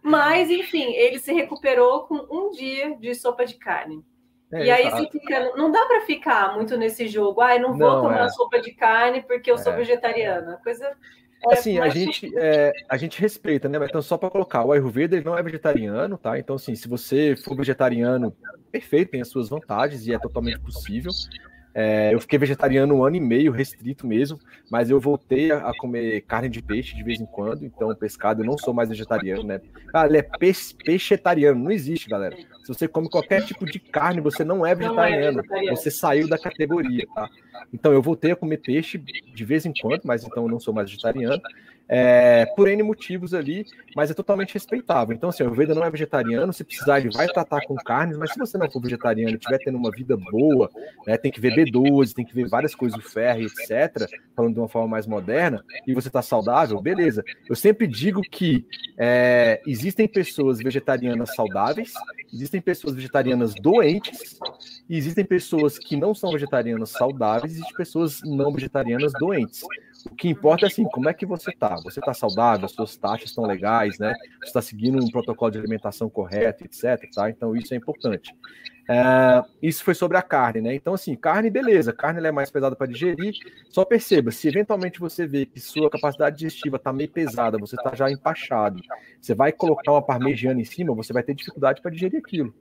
Mas, enfim, ele se recuperou com um dia de sopa de carne. É, e aí você fica, não dá para ficar muito nesse jogo. Ai, ah, não vou não, tomar é. sopa de carne porque eu sou é. vegetariana. Coisa é assim, a gente, é, a gente respeita, né? Então, só para colocar, o Ayurveda ele não é vegetariano, tá? Então, assim, se você for vegetariano, perfeito, tem as suas vantagens e é totalmente possível. É, eu fiquei vegetariano um ano e meio, restrito mesmo, mas eu voltei a, comer carne de peixe de vez em quando, então pescado eu não sou mais vegetariano, né? Ah, ele é peixe, peixetariano, não existe, galera. Se você come qualquer tipo de carne, você não é não é vegetariano. você saiu da categoria, tá? Então eu voltei a comer peixe de vez em quando, mas então eu não sou mais vegetariano é, por N motivos ali, mas é totalmente respeitável. Então, assim, o Ayurveda não é vegetariano, se precisar, ele vai tratar com carnes, mas se você não for vegetariano e estiver tendo uma vida boa, né, tem que ver B12, tem que ver várias coisas do ferro, etc., falando de uma forma mais moderna, e você está saudável, beleza. Eu sempre digo que é, existem pessoas vegetarianas saudáveis, existem pessoas vegetarianas doentes, e existem pessoas que não são vegetarianas saudáveis, e existem pessoas não vegetarianas doentes. O que importa é assim, como é que você está? Você está saudável, as suas taxas estão legais, né? Você está seguindo um protocolo de alimentação correto, etc. Tá? Então isso é importante. É, isso foi sobre a carne, né? Então, assim, carne, beleza, carne é mais pesada para digerir. Só perceba, se eventualmente você vê que sua capacidade digestiva está meio pesada, você está já empachado, você vai colocar uma parmegiana em cima, você vai ter dificuldade para digerir aquilo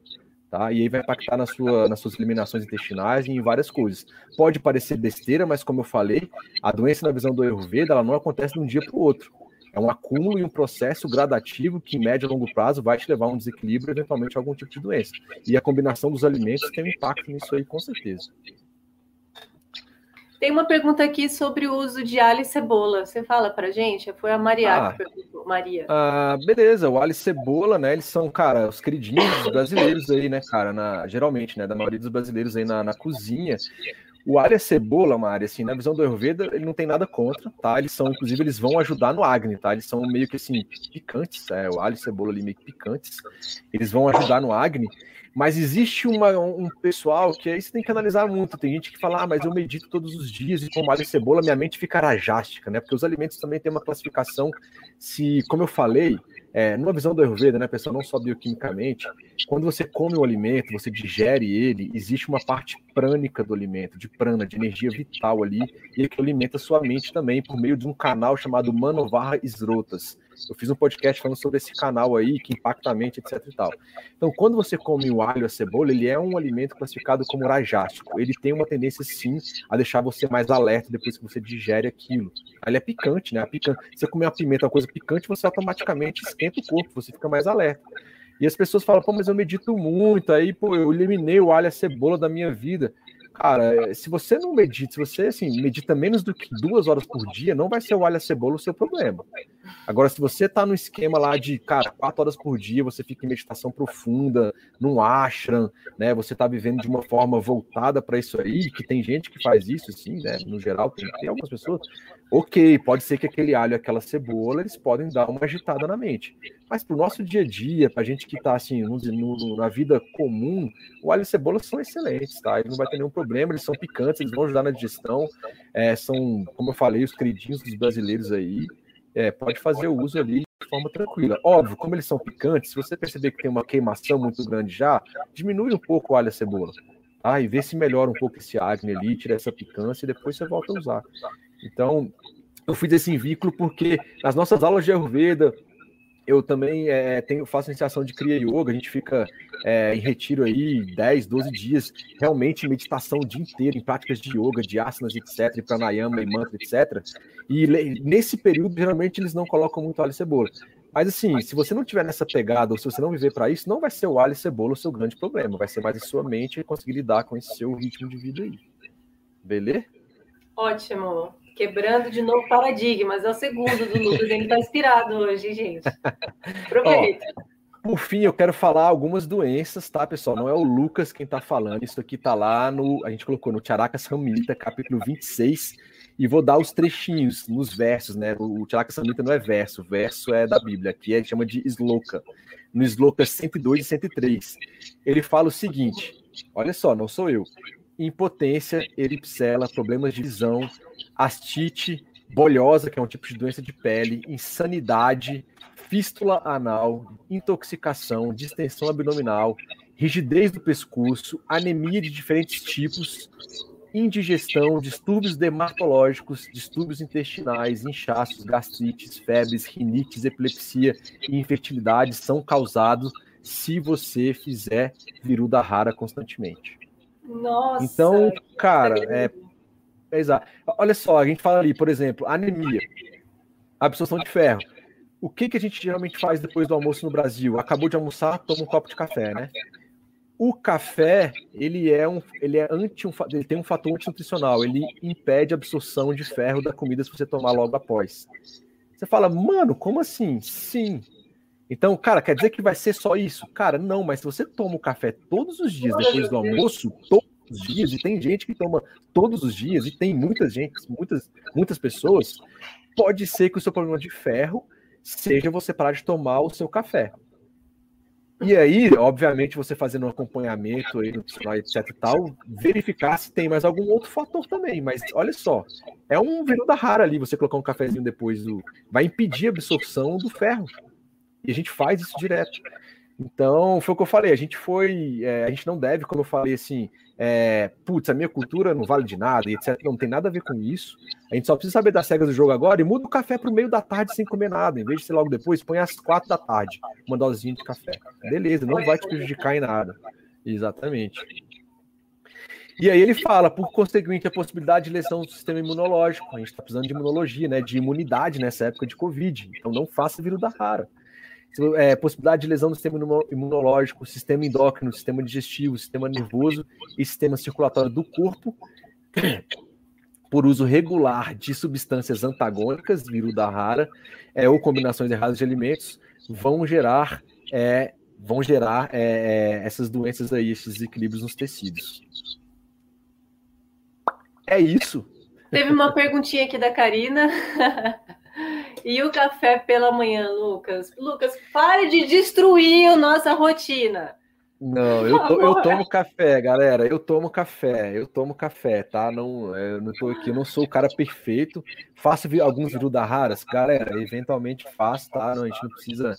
tá? E aí vai impactar na sua, nas suas eliminações intestinais e em várias coisas. Pode parecer besteira, mas como eu falei, a doença na visão do Ayurveda, ela não acontece de um dia para o outro. É um acúmulo e um processo gradativo que, em médio e longo prazo, vai te levar a um desequilíbrio, eventualmente a algum tipo de doença. E a combinação dos alimentos tem um impacto nisso aí, com certeza. Tem uma pergunta aqui sobre o uso de alho e cebola. Você fala para gente? Foi a Maria ah, que perguntou. Maria. Ah, beleza. O alho e cebola, né? Eles são, cara, os queridinhos dos brasileiros aí, né, cara? Na, geralmente, né? Da maioria dos brasileiros aí na, na cozinha. O alho e a cebola, Mari, assim, na visão do Ayurveda, ele não tem nada contra, tá? Eles são, inclusive, eles vão ajudar no Agni, tá? Eles são meio que, assim, picantes, é, o alho e cebola ali meio que picantes. Eles vão ajudar no Agni. Mas existe uma, um pessoal que aí você tem que analisar muito. Tem gente que fala, ah, mas eu medito todos os dias e com alho e cebola, minha mente fica rajástica, né? Porque os alimentos também têm uma classificação. Se, como eu falei, é, numa visão do Ayurveda, né, pessoal, não só bioquimicamente, quando você come o alimento, você digere ele, existe uma parte prânica do alimento, de prana, de energia vital ali, e que alimenta sua mente também por meio de um canal chamado Manovarra Esrotas. Eu fiz um podcast falando sobre esse canal aí, que impacta a mente, etc e tal. Então, quando você come o alho, a cebola, ele é um alimento classificado como rajástico. Ele tem uma tendência, sim, a deixar você mais alerta depois que você digere aquilo. Ele é picante, né? A picante. Você comer uma pimenta, uma coisa picante, você automaticamente esquenta o corpo, você fica mais alerta. E as pessoas falam, pô, mas eu medito muito, aí, pô, eu eliminei o alho a cebola da minha vida. Cara, se você não medita, se você assim, medita menos do que duas horas por dia, não vai ser o alho a cebola o seu problema. Agora, se você tá no esquema lá de, cara, quatro horas por dia, você fica em meditação profunda, num ashram, né? Você tá vivendo de uma forma voltada para isso aí, que tem gente que faz isso, assim, né? No geral, tem, tem algumas pessoas. Ok, pode ser que aquele alho aquela cebola, eles podem dar uma agitada na mente. Mas para o nosso dia a dia, para a gente que está assim, no, no, na vida comum, o alho e cebola são excelentes, tá? Ele não vai ter nenhum problema, eles são picantes, eles vão ajudar na digestão, é, são, como eu falei, os queridinhos dos brasileiros aí. É, pode fazer o uso ali de forma tranquila. Óbvio, como eles são picantes, se você perceber que tem uma queimação muito grande já, diminui um pouco o alho e a cebola. Tá? E vê se melhora um pouco esse acne ali, tira essa picância e depois você volta a usar. Então, eu fiz esse vínculo porque nas nossas aulas de Ayurveda, eu também é, tenho, faço iniciação de Kriya Yoga, a gente fica é, em retiro aí 10, 12 dias, realmente meditação o dia inteiro, em práticas de yoga, de asanas, etc., pranayama e mantra, etc. E nesse período, geralmente, eles não colocam muito alho e cebola. Mas assim, se você não tiver nessa pegada, ou se você não viver para isso, não vai ser o alho e cebola o seu grande problema, vai ser mais a sua mente conseguir lidar com esse seu ritmo de vida aí. Beleza? Ótimo. Quebrando de novo paradigmas. É o segundo do Lucas. Ele está inspirado hoje, gente. Aproveita. por fim, eu quero falar algumas doenças, tá, pessoal? Não é o Lucas quem está falando. Isso aqui está lá no. A gente colocou no Charaka Samhita, capítulo 26. E vou dar os trechinhos nos versos, né? O Charaka Samhita não é verso, verso é da Bíblia. Aqui é chama de Sloka. No Sloka 102 e 103. Ele fala o seguinte: olha só, não sou eu impotência, eripsela, problemas de visão, astite, bolhosa, que é um tipo de doença de pele, insanidade, fístula anal, intoxicação, distensão abdominal, rigidez do pescoço, anemia de diferentes tipos, indigestão, distúrbios dermatológicos, distúrbios intestinais, inchaços, gastrites, febres, rinites, epilepsia e infertilidade são causados se você fizer viruda rara constantemente. Nossa. Então, cara, é, é exato. Olha só, a gente fala ali, por exemplo, anemia, absorção de ferro. O que, que a gente geralmente faz depois do almoço no Brasil? Acabou de almoçar, toma um copo de café, né? O café, ele é um, ele é anti, um, ele tem um fator antinutricional, ele impede a absorção de ferro da comida se você tomar logo após. Você fala, mano, como assim? Sim, então, cara, quer dizer que vai ser só isso? Cara, não, mas se você toma o café todos os dias depois do almoço, todos os dias, e tem gente que toma todos os dias, e tem muita gente, muitas, muitas pessoas, pode ser que o seu problema de ferro seja você parar de tomar o seu café. E aí, obviamente, você fazendo um acompanhamento etc e tal, verificar se tem mais algum outro fator também. Mas olha só, é um da rara ali você colocar um cafezinho depois do. Vai impedir a absorção do ferro. E a gente faz isso direto. Então, foi o que eu falei, a gente foi, é, a gente não deve, como eu falei assim, é, putz, a minha cultura não vale de nada, etc. Não tem nada a ver com isso. A gente só precisa saber das regras do jogo agora e muda o café para o meio da tarde sem comer nada. Em vez de ser logo depois, põe às quatro da tarde, uma dosinha de café. Beleza, não vai te prejudicar em nada. Exatamente. E aí ele fala, por conseguinte, a possibilidade de lesão do sistema imunológico. A gente está precisando de imunologia, né? De imunidade nessa época de Covid. Então não faça vírus da rara é, possibilidade de lesão do sistema imunológico, sistema endócrino, sistema digestivo, sistema nervoso e sistema circulatório do corpo, <clears throat> por uso regular de substâncias antagônicas, viruda rara, é, ou combinações erradas de alimentos, vão gerar, é, vão gerar é, é, essas doenças aí, esses desequilíbrios nos tecidos. É isso. Teve uma perguntinha aqui da Karina. <laughs> E o café pela manhã, Lucas? Lucas, pare de destruir a nossa rotina. Não, eu, to, eu tomo café, galera. Eu tomo café, eu tomo café, tá? Não, eu não tô aqui, eu não sou o cara perfeito. Faço alguns vídeos da raras, galera. Eventualmente faço, tá? Não, a gente não precisa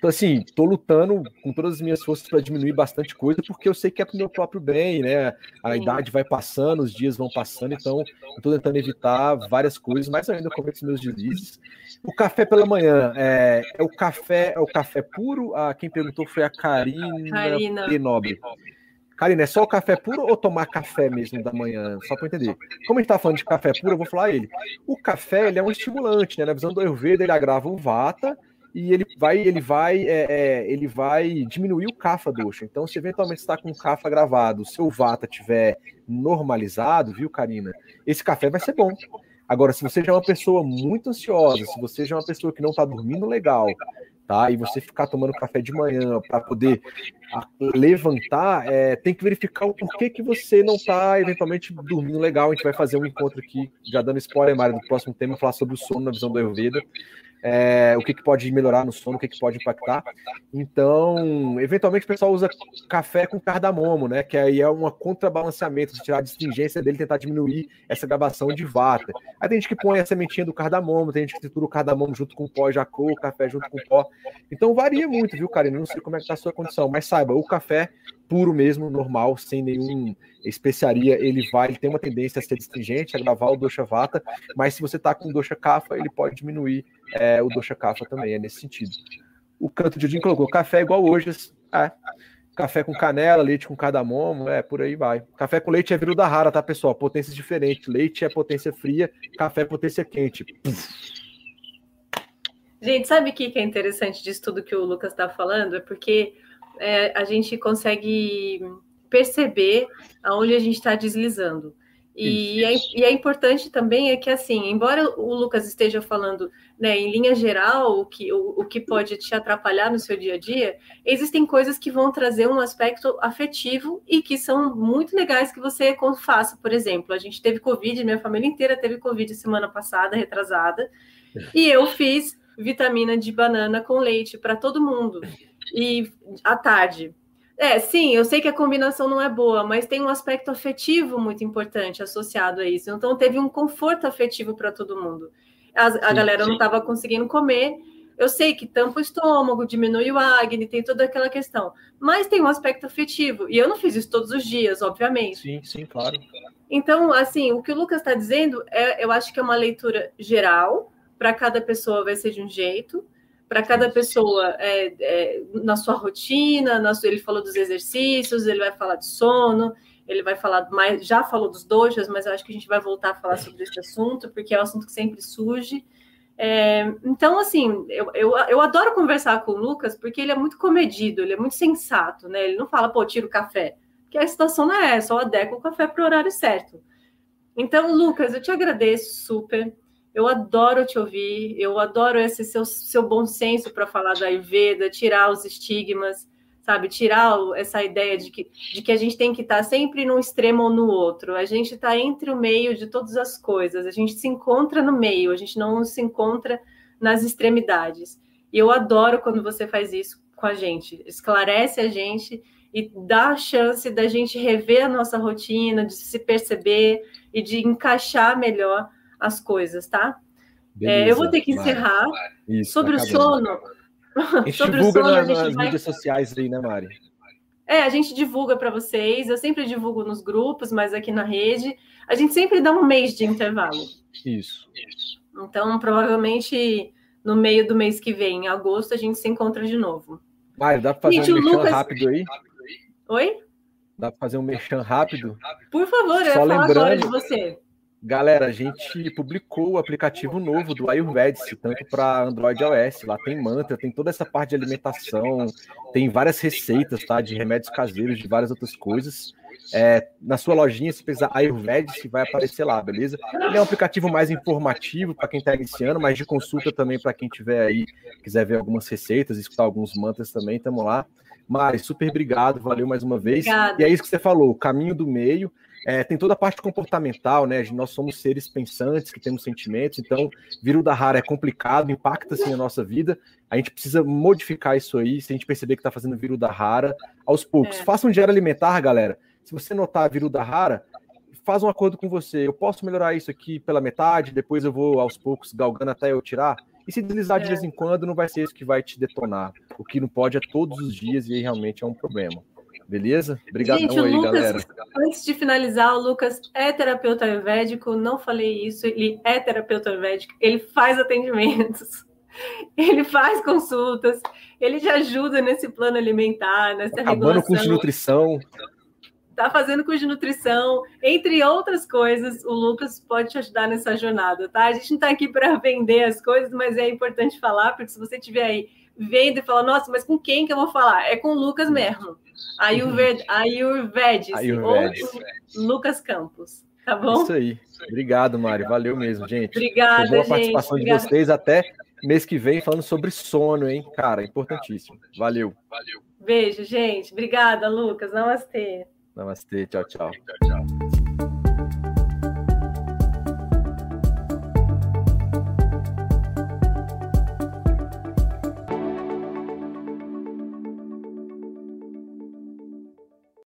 então, assim, tô lutando com todas as minhas forças para diminuir bastante coisa, porque eu sei que é pro meu próprio bem, né? A Sim. idade vai passando, os dias vão passando, então eu tô tentando evitar várias coisas, mas ainda cometo meus deslizes. O café pela manhã é, é, o café, é o café puro? A, quem perguntou foi a Karina, Karina. Penobre. Karina, é só o café puro ou tomar café mesmo da manhã? Só para entender. Como a gente tá falando de café puro, eu vou falar ele. O café ele é um estimulante, né? Na visão do Ayurveda, ele agrava o vata, e ele vai, ele vai, é, é, ele vai diminuir o CAFA dosha. Então, se eventualmente está com o CAFA gravado, o seu vata tiver normalizado, viu, Karina? Esse café vai ser bom. Agora, se você já é uma pessoa muito ansiosa, se você já é uma pessoa que não está dormindo legal, tá? E você ficar tomando café de manhã para poder levantar, é, tem que verificar o porquê que você não está eventualmente dormindo legal. A gente vai fazer um encontro aqui, já dando spoiler, Mário, do próximo tema, falar sobre o sono na visão do Ayurveda é, o que, que pode melhorar no sono, o que, que pode impactar. Então, eventualmente o pessoal usa café com cardamomo, né? Que aí é um contrabalanceamento, tirar a distingência dele, tentar diminuir essa gravação de vata. Aí tem gente que põe a sementinha do cardamomo, tem gente que tritura o cardamomo junto com o pó jacô, o café junto com o pó. Então varia muito, viu, Karina? Não sei como é que tá a sua condição, mas saiba, o café puro mesmo, normal, sem nenhum especiaria, ele vai, ele tem uma tendência a ser astringente, a gravar o dosha vata, mas se você está com dosha kapha, ele pode diminuir é, o dosha kapha também, é nesse sentido. O canto de Odin colocou café é igual hoje, é, café com canela, leite com cardamomo, é, por aí vai. Café com leite é viruda rara, tá, pessoal? Potências diferentes. Leite é potência fria, café é potência quente. Gente, sabe o que é interessante disso tudo que o Lucas está falando? É porque é, a gente consegue perceber aonde a gente está deslizando. E é, e é, importante também é que, assim, embora o Lucas esteja falando, né, em linha geral, o que, o, o que pode te atrapalhar no seu dia a dia, existem coisas que vão trazer um aspecto afetivo e que são muito legais que você faça. Por exemplo, a gente teve Covid, minha família inteira teve Covid semana passada, retrasada, e eu fiz vitamina de banana com leite para todo mundo e à tarde. É, sim, eu sei que a combinação não é boa, mas tem um aspecto afetivo muito importante associado a isso. Então, teve um conforto afetivo para todo mundo. A, a galera não estava conseguindo comer. Eu sei que tampa o estômago, diminui o acne, tem toda aquela questão. Mas tem um aspecto afetivo. E eu não fiz isso todos os dias, obviamente. Sim, sim, claro. Então, assim, o que o Lucas está dizendo, é, eu acho que é uma leitura geral. Para cada pessoa vai ser de um jeito para cada pessoa é, é, na sua rotina, na sua, ele falou dos exercícios, ele vai falar de sono, ele vai falar mais, já falou dos dojas, mas eu acho que a gente vai voltar a falar sobre esse assunto, porque é um assunto que sempre surge. É, então, assim, eu, eu, eu adoro conversar com o Lucas, porque ele é muito comedido, ele é muito sensato, né? Ele não fala, pô, tira o café, porque a situação não é essa, só adequa o café para o horário certo. Então, Lucas, eu te agradeço super. Eu adoro te ouvir, eu adoro esse seu, seu bom senso para falar da Ayurveda, tirar os estigmas, sabe? Tirar essa ideia de que, de que a gente tem que estar tá sempre num extremo ou no outro. A gente está entre o meio de todas as coisas, a gente se encontra no meio, a gente não se encontra nas extremidades. E eu adoro quando você faz isso com a gente, esclarece a gente e dá a chance da gente rever a nossa rotina, de se perceber e de encaixar melhor as coisas, tá? Beleza, é, eu vou ter que encerrar. Isso, Sobre o sono. A gente <laughs> Sobre divulga o sono, nas, nas vai... mídias sociais aí, né, Mari? É, a gente divulga para vocês. Eu sempre divulgo nos grupos, mas aqui na rede. A gente sempre dá um mês de intervalo. Isso. Então, provavelmente no meio do mês que vem, em agosto, a gente se encontra de novo. Mari, dá para fazer gente, um mexão Lucas... rápido aí? Oi? Dá para fazer um mexão rápido? Por favor, eu Só ia falar lembrando... agora de você. Galera, a gente publicou o aplicativo novo do Ayurvedic, tanto para Android e iOS. Lá tem mantra, tem toda essa parte de alimentação, tem várias receitas, tá? De remédios caseiros, de várias outras coisas. É, na sua lojinha, se precisar Ayurvedic, vai aparecer lá, beleza? Ele é um aplicativo mais informativo para quem está iniciando, mas de consulta também para quem tiver aí, quiser ver algumas receitas, escutar alguns mantras também, estamos lá. Mari, super obrigado, valeu mais uma vez. Obrigada. E é isso que você falou, o caminho do meio É, tem toda a parte comportamental, né? Nós somos seres pensantes que temos sentimentos, então da rara é complicado, impacta assim a nossa vida. A gente precisa modificar isso aí, se a gente perceber que está fazendo da rara, aos poucos. É. Faça um diário alimentar, galera. Se você notar da rara, faz um acordo com você. Eu posso melhorar isso aqui pela metade, depois eu vou aos poucos galgando até eu tirar. E se deslizar é. de vez em quando, não vai ser isso que vai te detonar. O que não pode é todos os dias e aí realmente é um problema. Beleza? Obrigado aí, Lucas, galera. Antes de finalizar, o Lucas é terapeuta ayurvédico, não falei isso, ele é terapeuta ayurvédico, ele faz atendimentos, <laughs> ele faz consultas, ele te ajuda nesse plano alimentar, nessa Acabando regulação. com de nutrição está fazendo curso de nutrição, entre outras coisas, o Lucas pode te ajudar nessa jornada, tá? A gente não está aqui para vender as coisas, mas é importante falar, porque se você estiver aí vendo e falar, nossa, mas com quem que eu vou falar? É com o Lucas mesmo. Ayurved, Ayurvedis, Ayurvedis. ou Lucas Campos. Tá bom? Isso aí. Obrigado, Mário. Valeu mesmo, gente. Obrigada, Foi boa gente. participação Obrigada. de vocês. Até mês que vem falando sobre sono, hein? Cara, importantíssimo. Valeu. Valeu. Beijo, gente. Obrigada, Lucas. Namastê. Namastê. Tchau, tchau. Tchau, tchau.